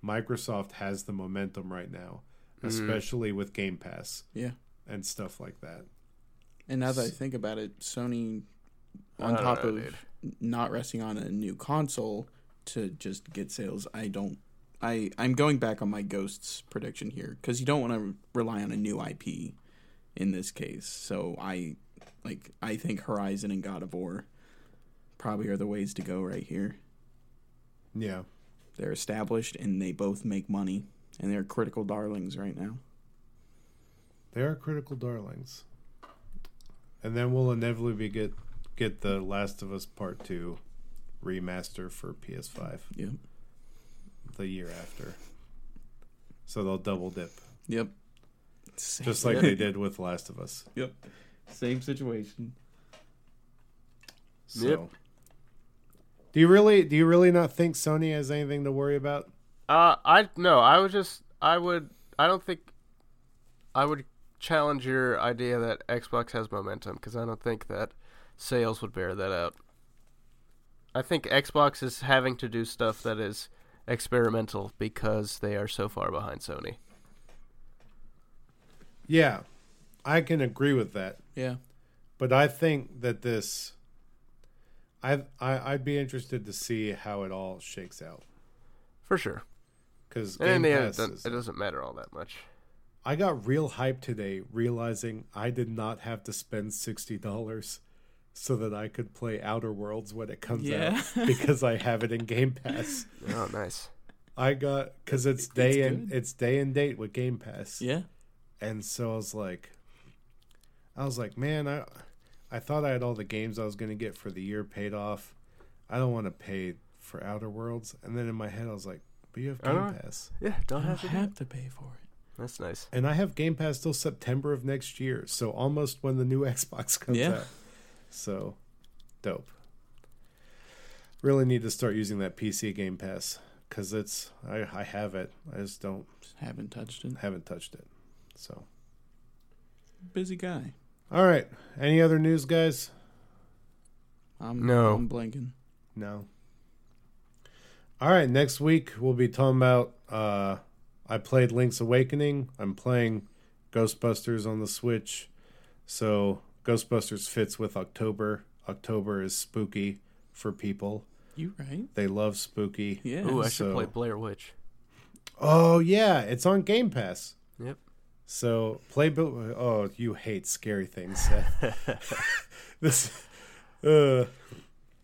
Microsoft has the momentum right now, mm-hmm. especially with Game Pass Yeah. and stuff like that. And now that I think about it, Sony, on top know, of dude. Not resting on a new console to just get sales, I don't. I I'm going back on my Ghosts prediction here because you don't want to rely on a new IP in this case. So I like I think Horizon and God of War probably are the ways to go right here. Yeah. They're established and they both make money and they're critical darlings right now. They are critical darlings. And then we'll inevitably get get the Last of Us Part 2 remaster for PS5 Yep. the year after. So they'll double dip. Yep. Just like they did with Last of Us. Yep. Same situation. So Yep. Do you really do you really not think Sony has anything to worry about? Uh, I no, I would just, I would, I don't think, I would challenge your idea that Xbox has momentum because I don't think that sales would bear that out. I think Xbox is having to do stuff that is experimental because they are so far behind Sony. Yeah. I can agree with that. Yeah. But I think that this I I I'd be interested to see how it all shakes out For sure. cuz And in Game the end, it doesn't, it doesn't matter all that much. I got real hype today realizing I did not have to spend $60 so that I could play Outer Worlds when it comes Yeah. out because I have it in Game Pass. Oh, nice. I got cuz it's day It's and good. it's day and date with Game Pass. Yeah. And so I was like I was like, man, I I thought I had all the games I was going to get for the year paid off. I don't want to pay for Outer Worlds. And then in my head I was like, but you have I Game know. Pass. Yeah, don't have don't to. have to pay for it. That's nice. And I have Game Pass till September of next year, so almost when the new Xbox comes Yeah. out. So, dope. Really need to start using that PC Game Pass because it's I, I have it. I just don't haven't touched it. haven't touched it. So, Busy guy. all right. Any other news, guys? I'm No. I'm blanking. No. All right. Next week we'll be talking about. Uh, I played Link's Awakening. I'm playing Ghostbusters on the Switch. So Ghostbusters fits with October. October is spooky for people. You right? They love spooky. Yeah. Ooh, I should play Blair Witch. Oh yeah, it's on Game Pass. Yep. So play. Bill- Oh, you hate scary things. This. Uh,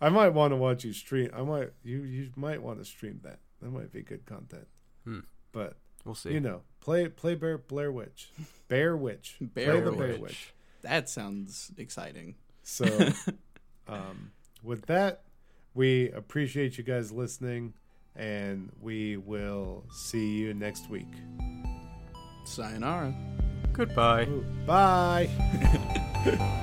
I might want to watch you stream. I might you you might want to stream that. That might be good content. Hmm. But We'll see. you know, play play Bear Blair Witch, Bear Witch, Bear play the Witch. Bear Witch. That sounds exciting. So, um, with that, we appreciate you guys listening, and we will see you next week. Sayonara. Goodbye. Bye.